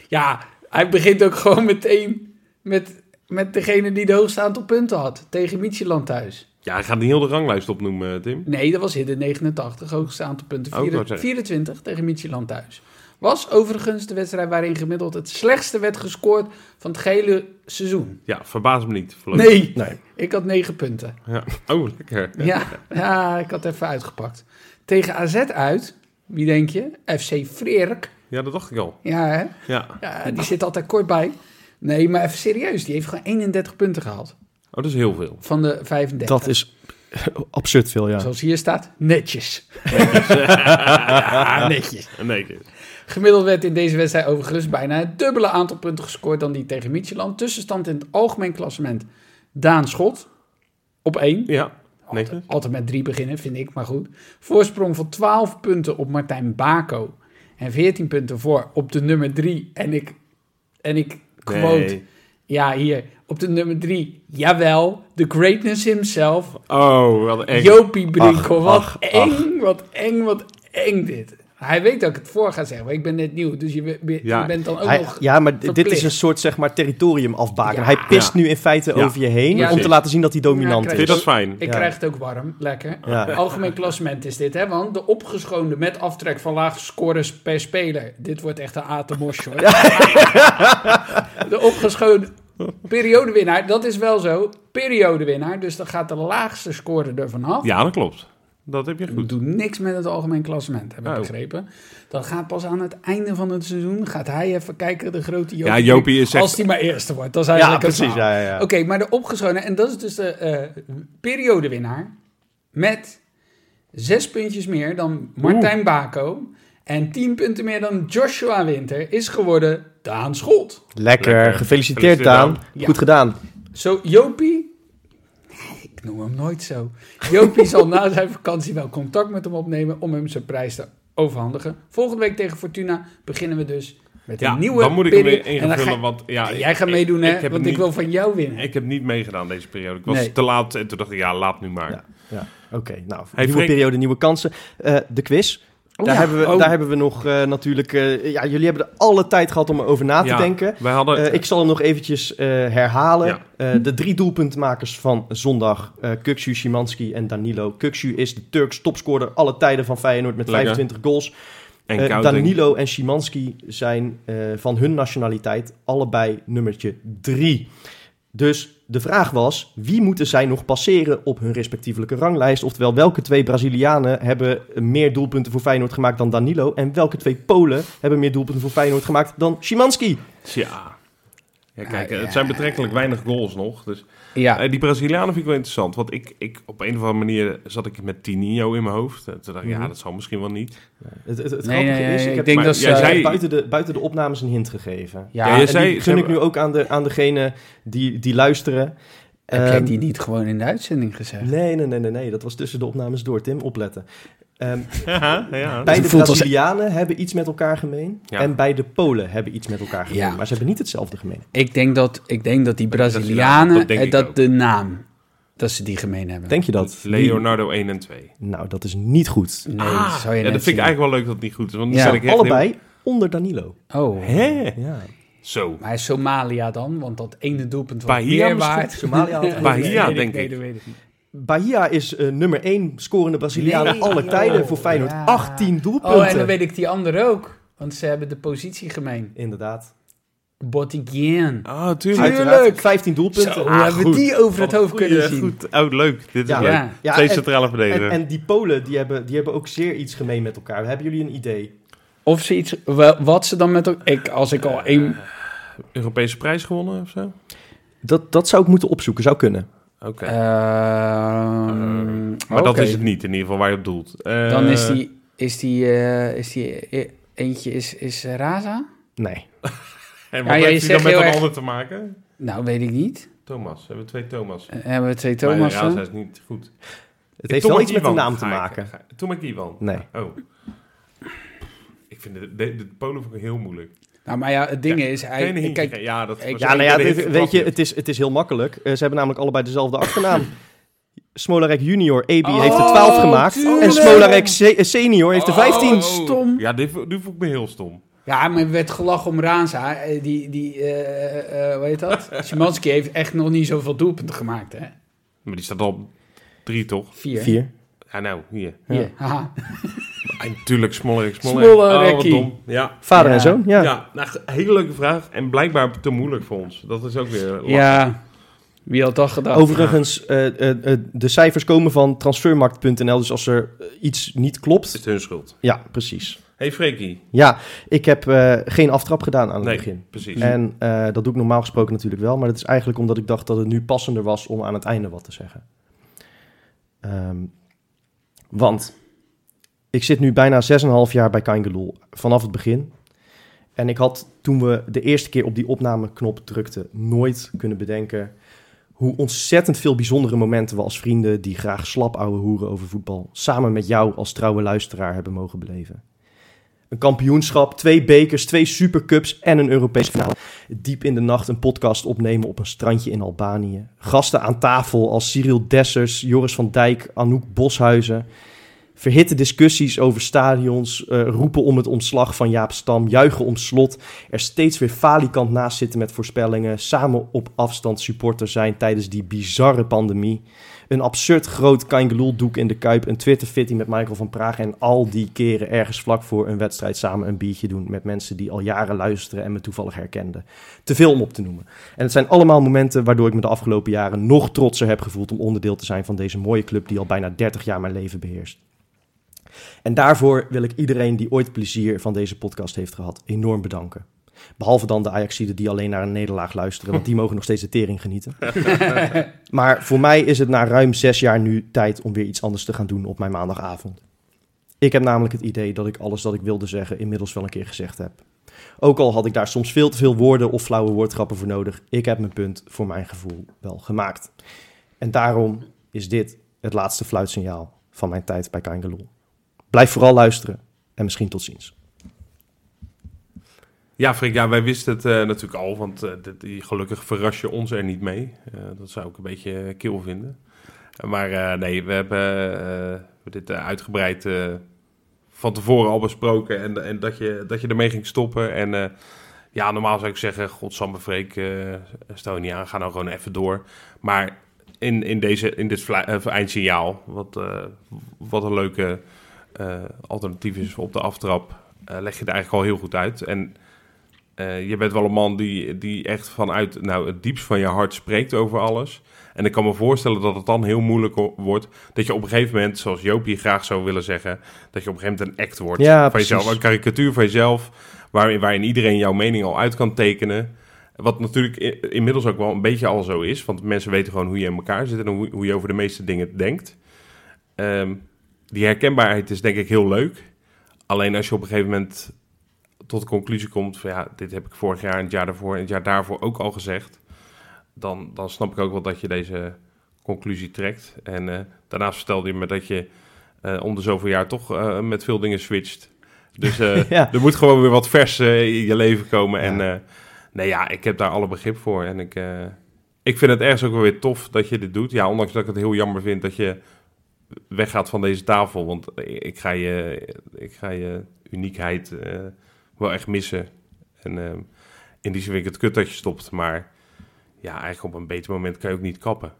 Ja, hij begint ook gewoon meteen met, met degene die de hoogste aantal punten had. Tegen Micheland thuis. Ja, hij gaat niet heel de ranglijst opnoemen, Tim. Nee, dat was Hidde 89. Hoogste aantal punten. Oh, ik Vier- wou zeggen. 24 tegen Micheland thuis. Was overigens de wedstrijd waarin gemiddeld het slechtste werd gescoord van het gehele seizoen. Ja, verbaas me niet. voorlopig. Nee, Nee. ik had 9 punten. Ja. Oh, lekker. Ja, ja, ik had even uitgepakt. Tegen AZ uit, wie denk je? FC Freerk. Ja, dat dacht ik al. Ja, hè? Ja. Ja, die zit altijd kort bij. Nee, maar even serieus, die heeft gewoon 31 punten gehaald. Oh, dat is heel veel. Van de 35. Dat is absurd veel, ja. Zoals hier staat, netjes. ja, netjes. Nee, Gemiddeld werd in deze wedstrijd overigens bijna het dubbele aantal punten gescoord dan die tegen Micheland. Tussenstand in het algemeen klassement. Daan Schot op 1. ja. Altijd, altijd met 3 beginnen, vind ik, maar goed. Voorsprong van 12 punten op Martijn Bako. En 14 punten voor op de nummer 3. En ik, en ik quote, Nee. ja hier, op de nummer 3. Jawel, the greatness himself. Oh, wat eng. Jopie wat ach, eng, wat eng, wat eng dit. Hij weet dat ik het voor ga zeggen, maar ik ben net nieuw. Dus je, Ja. bent dan ook Hij- nog... ja, maar dit is een soort zeg maar territorium afbaken. Ja. hij pist Ja. nu in feite Ja. over je heen Ja, om te laten zien dat hij dominant Ja, Vind je is. fijn? Ik Ja. krijg het ook warm, lekker. Ja. Algemeen klassement is dit, hè? Want de opgeschoonde met aftrek van laagste scores per speler. Dit wordt echt een atemosje, hoor. de opgeschoonde, periodewinnaar, dat is wel zo. Periodewinnaar, dus dan gaat de laagste score ervan af. Ja, dat klopt. Dat heb je Dat goed. doet niks met het algemeen klassement, heb ik Oh. begrepen. Dat gaat pas aan het einde van het seizoen. Gaat hij even kijken, de grote Jopie. Ja, Jopie is echt... Als hij maar eerste wordt. Dat is Ja, eigenlijk precies. verhaal. Ja, ja, ja. Oké, maar de opgeschoten, en dat is dus de eh, periodewinnaar. Met zes puntjes meer dan Martijn Bako. En tien punten meer dan Joshua Winter is geworden Daan Scholt. Lekker. Lekker. Gefeliciteerd, Gefeliciteerd, Daan. Daan. Goed gedaan. Zo, Jopie. Ik noem hem nooit zo. Jopie zal na zijn vakantie wel contact met hem opnemen om hem zijn prijs te overhandigen. Volgende week tegen Fortuna beginnen we dus met een Ja, nieuwe dan moet ik hem weer En dan invullen, ga- want... Ja, jij gaat ik- meedoen, hè? want ik wil van jou winnen. Ik heb niet meegedaan deze periode. Ik was Nee. te laat en toen dacht ik, ja, laat nu maar. Ja. Ja, oké. Nou, Hey, nieuwe periode, nieuwe kansen. Eh, de quiz. Oh daar, ja, hebben we, oh. daar hebben we nog eh, natuurlijk... eh, ja, jullie hebben er alle tijd gehad om erover na te Ja, denken. Wij hadden... Eh, ik zal hem nog eventjes herhalen. Ja. De drie doelpuntenmakers van zondag. Kuksu, Szymanski en Danilo. Kuksu is de Turks topscorer alle tijden van Feyenoord met Lekker. 25 goals. en. Danilo en Szymanski zijn van hun nationaliteit allebei nummertje 3. Dus de vraag was, wie moeten zij nog passeren op hun respectievelijke ranglijst? Oftewel, welke twee Brazilianen hebben meer doelpunten voor Feyenoord gemaakt dan Danilo? En welke twee Polen hebben meer doelpunten voor Feyenoord gemaakt dan Szymanski? Tja. Ja, kijk, Ah, ja. het zijn betrekkelijk weinig goals nog. Dus, Ja, eh, die Brazilianen vind ik wel interessant. Want ik, ik, op een of andere manier zat ik met Tininho in mijn hoofd. En Toen dacht ik, ja, Mhm. dat zal misschien wel niet. Het, het, het Nee, grappige nee, nee, is, ik ik heb, denk maar dat jij zei- buiten, de, buiten de opnames een hint gegeven. ja, Ja, jij zei- die gun ik nu ook aan, de, aan degene die, die luisteren. heb jij Ehm, die niet gewoon in de uitzending gezegd? Nee, nee, nee, nee, nee. Dat was tussen de opnames door. Tim, opletten. Ehm, Ja, ja. beide voelt als- Brazilianen hebben iets met elkaar gemeen. Ja. En beide Polen hebben iets met elkaar gemeen. Ja. Maar ze hebben niet hetzelfde gemeen. Ik denk dat, ik denk dat die Brazilianen, dat eh, dat de naam, dat ze die gemeen hebben. Denk je dat? Leonardo 1 en 2. Wie- Nou, dat is niet goed. Nee, Ah, dat zou je ja, dat vind ik eigenlijk wel leuk dat het niet goed is. Want Ja. ik echt Allebei onder Danilo. Oh. Hè? Ja. Zo. maar Somalia dan? Want dat ene doelpunt was Bahia meer waard. Somalia Bahia, Nee, denk nee, ik. dat weet ik niet. Bahia is eh, nummer 1 scorende Braziliaan Nee, alle joh. tijden voor Feyenoord. Ja. 18 doelpunten. Oh, en dan weet ik die andere ook. Want ze hebben de positie gemeen. Inderdaad. Bottigien. Ah, tuurlijk. Tuurlijk. Uiteraard 15 doelpunten. Zo, Ah, hebben goed. die over het Wat hoofd goeie, kunnen zien? Goed, oh, leuk. Dit is Ja. leuk. Ja. Ja, Twee en- centrale verdedigers. En, en die Polen die hebben, die hebben ook zeer iets gemeen met elkaar. Hebben jullie een idee? Of ze iets, wel- wat ze dan met elkaar... Ik, als ik al één... Europese prijs gewonnen of zo? Dat, dat zou ik moeten opzoeken. Zou kunnen. Oké. Ehm, maar dat is het niet, in ieder geval waar je op doelt. Eh, Dan is die... Is die, eh, is die eh, eentje is, is eh, Raza? Nee. En wat ja, heeft hij dan met een erg- ander te maken? Nou, weet ik niet. Thomas. We hebben twee Thomas. Eh, hebben we twee Maar Thomassen? ja, zij is niet goed. Het heeft wel iets met de naam te ga ik- maken. ga- Tomek Iwan. Nee. Oh. Ik vind de, de, de Polen vond ik heel moeilijk. Nou, maar ja, het ding is... Hij, kijk, ja, dat ik- Ja, nou ja, dit- weet je, het is, het is heel makkelijk. Eh, ze hebben namelijk allebei dezelfde achternaam. Smolarek junior, AB, Oh, heeft er 12 gemaakt. tuurlijk. En Smolarek se- eh, senior heeft er 15. Oh, Stom. Ja, dit, dit vond ik me heel stom. Ja, maar er werd gelachen om Raza. Eh, Die, die eh, eh, hoe heet dat? Szymanski heeft echt nog niet zoveel doelpunten gemaakt, hè? Maar die staat al op drie, toch? Vier. Vier. Ja, nou, hier. Hier, haha. En natuurlijk, Smollerik, Smollerik. Smollerekkie. Oh, wat dom. Ja. Vader Ja. en zoon, ja. Ja, nou, hele leuke vraag. En blijkbaar te moeilijk voor ons. Dat is ook weer lachen. Ja, wie had dat gedaan? Overigens, eh, eh, eh, de cijfers komen van transfermarkt.nl. Dus als er iets niet Is klopt... het hun schuld. Ja, precies. hey, Freekie. Ja, ik heb eh, geen aftrap gedaan aan het Nee, begin. precies. En eh, dat doe ik normaal gesproken natuurlijk wel. Maar dat is eigenlijk omdat ik dacht dat het nu passender was om aan het einde wat te zeggen. Ehm, want ik zit nu bijna 6,5 jaar bij Kaingeloel. Vanaf het begin. En ik had toen we de eerste keer op die opnameknop drukten... nooit kunnen bedenken hoe ontzettend veel bijzondere momenten... we als vrienden die graag slap ouwe hoeren over voetbal... samen met jou als trouwe luisteraar hebben mogen beleven. Een kampioenschap, twee bekers, twee supercups en een Europese finale. Diep in de nacht een podcast opnemen op een strandje in Albanië. Gasten aan tafel als Cyril Dessers, Joris van Dijk, Anouk Boshuizen. Verhitte discussies over stadions, eh, roepen om het ontslag van Jaap Stam, juichen om slot. Er steeds weer falikant naast zitten met voorspellingen. Samen op afstand supporter zijn tijdens die bizarre pandemie. Een absurd groot Kaingeloel doek in de Kuip. Een Twitter fitty met Michael van Praag. En al die keren ergens vlak voor een wedstrijd samen een biertje doen. Met mensen die al jaren luisteren en me toevallig herkenden. Te veel om op te noemen. En het zijn allemaal momenten waardoor ik me de afgelopen jaren nog trotser heb gevoeld om onderdeel te zijn van deze mooie club die al bijna 30 jaar mijn leven beheerst. En daarvoor wil ik iedereen die ooit plezier van deze podcast heeft gehad enorm bedanken. Behalve dan de Ajaxiden die alleen naar een nederlaag luisteren, want die mogen nog steeds de tering genieten. maar voor mij is het na ruim zes jaar nu tijd om weer iets anders te gaan doen op mijn maandagavond. Ik heb namelijk het idee dat ik alles dat ik wilde zeggen inmiddels wel een keer gezegd heb. Ook al had ik daar soms veel te veel woorden of flauwe woordgrappen voor nodig, ik heb mijn punt voor mijn gevoel wel gemaakt. En daarom is dit het laatste fluitsignaal van mijn tijd bij Kangaloo. Blijf vooral luisteren en misschien tot ziens. Ja, Freek, ja, wij wisten het eh, natuurlijk al, want eh, die, gelukkig verras je ons er niet mee. Eh, dat zou ik een beetje kil vinden. Maar nee, we hebben dit uitgebreid van tevoren al besproken en, en dat, je, dat je ermee ging stoppen. En ja, normaal zou ik zeggen, godsamme Freek, stel je niet aan, ga nou gewoon even door. Maar in, in, deze, in dit eindsignaal, wat, wat een leuke alternatief is op de aftrap, leg je het eigenlijk al heel goed uit. En eh, je bent wel een man die, die echt vanuit nou, het diepst van je hart spreekt over alles. En ik kan me voorstellen dat het dan heel moeilijk wordt. Dat je op een gegeven moment, zoals Joopie graag zou willen zeggen, dat je op een gegeven moment een act wordt Ja, van precies. jezelf. Een karikatuur van jezelf, waarin, waarin iedereen jouw mening al uit kan tekenen. Wat natuurlijk inmiddels ook wel een beetje al zo is. Want mensen weten gewoon hoe je in elkaar zit en hoe, hoe je over de meeste dingen denkt. Ehm, die herkenbaarheid is denk ik heel leuk. Alleen als je op een gegeven moment tot de conclusie komt van ja, dit heb ik vorig jaar en het jaar daarvoor en het jaar daarvoor ook al gezegd. Dan, dan snap ik ook wel dat je deze conclusie trekt. En eh, daarnaast vertelde je me dat je eh om de zoveel jaar toch eh, met veel dingen switcht. Dus Ja. er moet gewoon weer wat vers in je leven komen. En Ja. nee ja, ik heb daar alle begrip voor. En ik, ik vind het ergens ook wel weer tof dat je dit doet. Ja, ondanks dat ik het heel jammer vind dat je weggaat van deze tafel. Want ik ga je, ik ga je uniekheid wel echt missen. En eh, in die zin vind ik het kut dat je stopt. Maar ja, eigenlijk op een beter moment kan je ook niet kappen.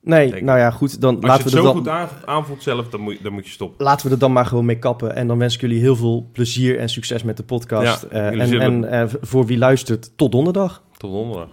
Nee, Denk nou ja, goed. Dan Als laten je we, het zo dan, goed aan- aanvoelt zelf, dan moet, je, dan moet je stoppen. laten we er dan maar gewoon mee kappen. En dan wens ik jullie heel veel plezier en succes met de podcast. Ja, Eh, en eh, voor wie luistert, tot donderdag. Tot donderdag.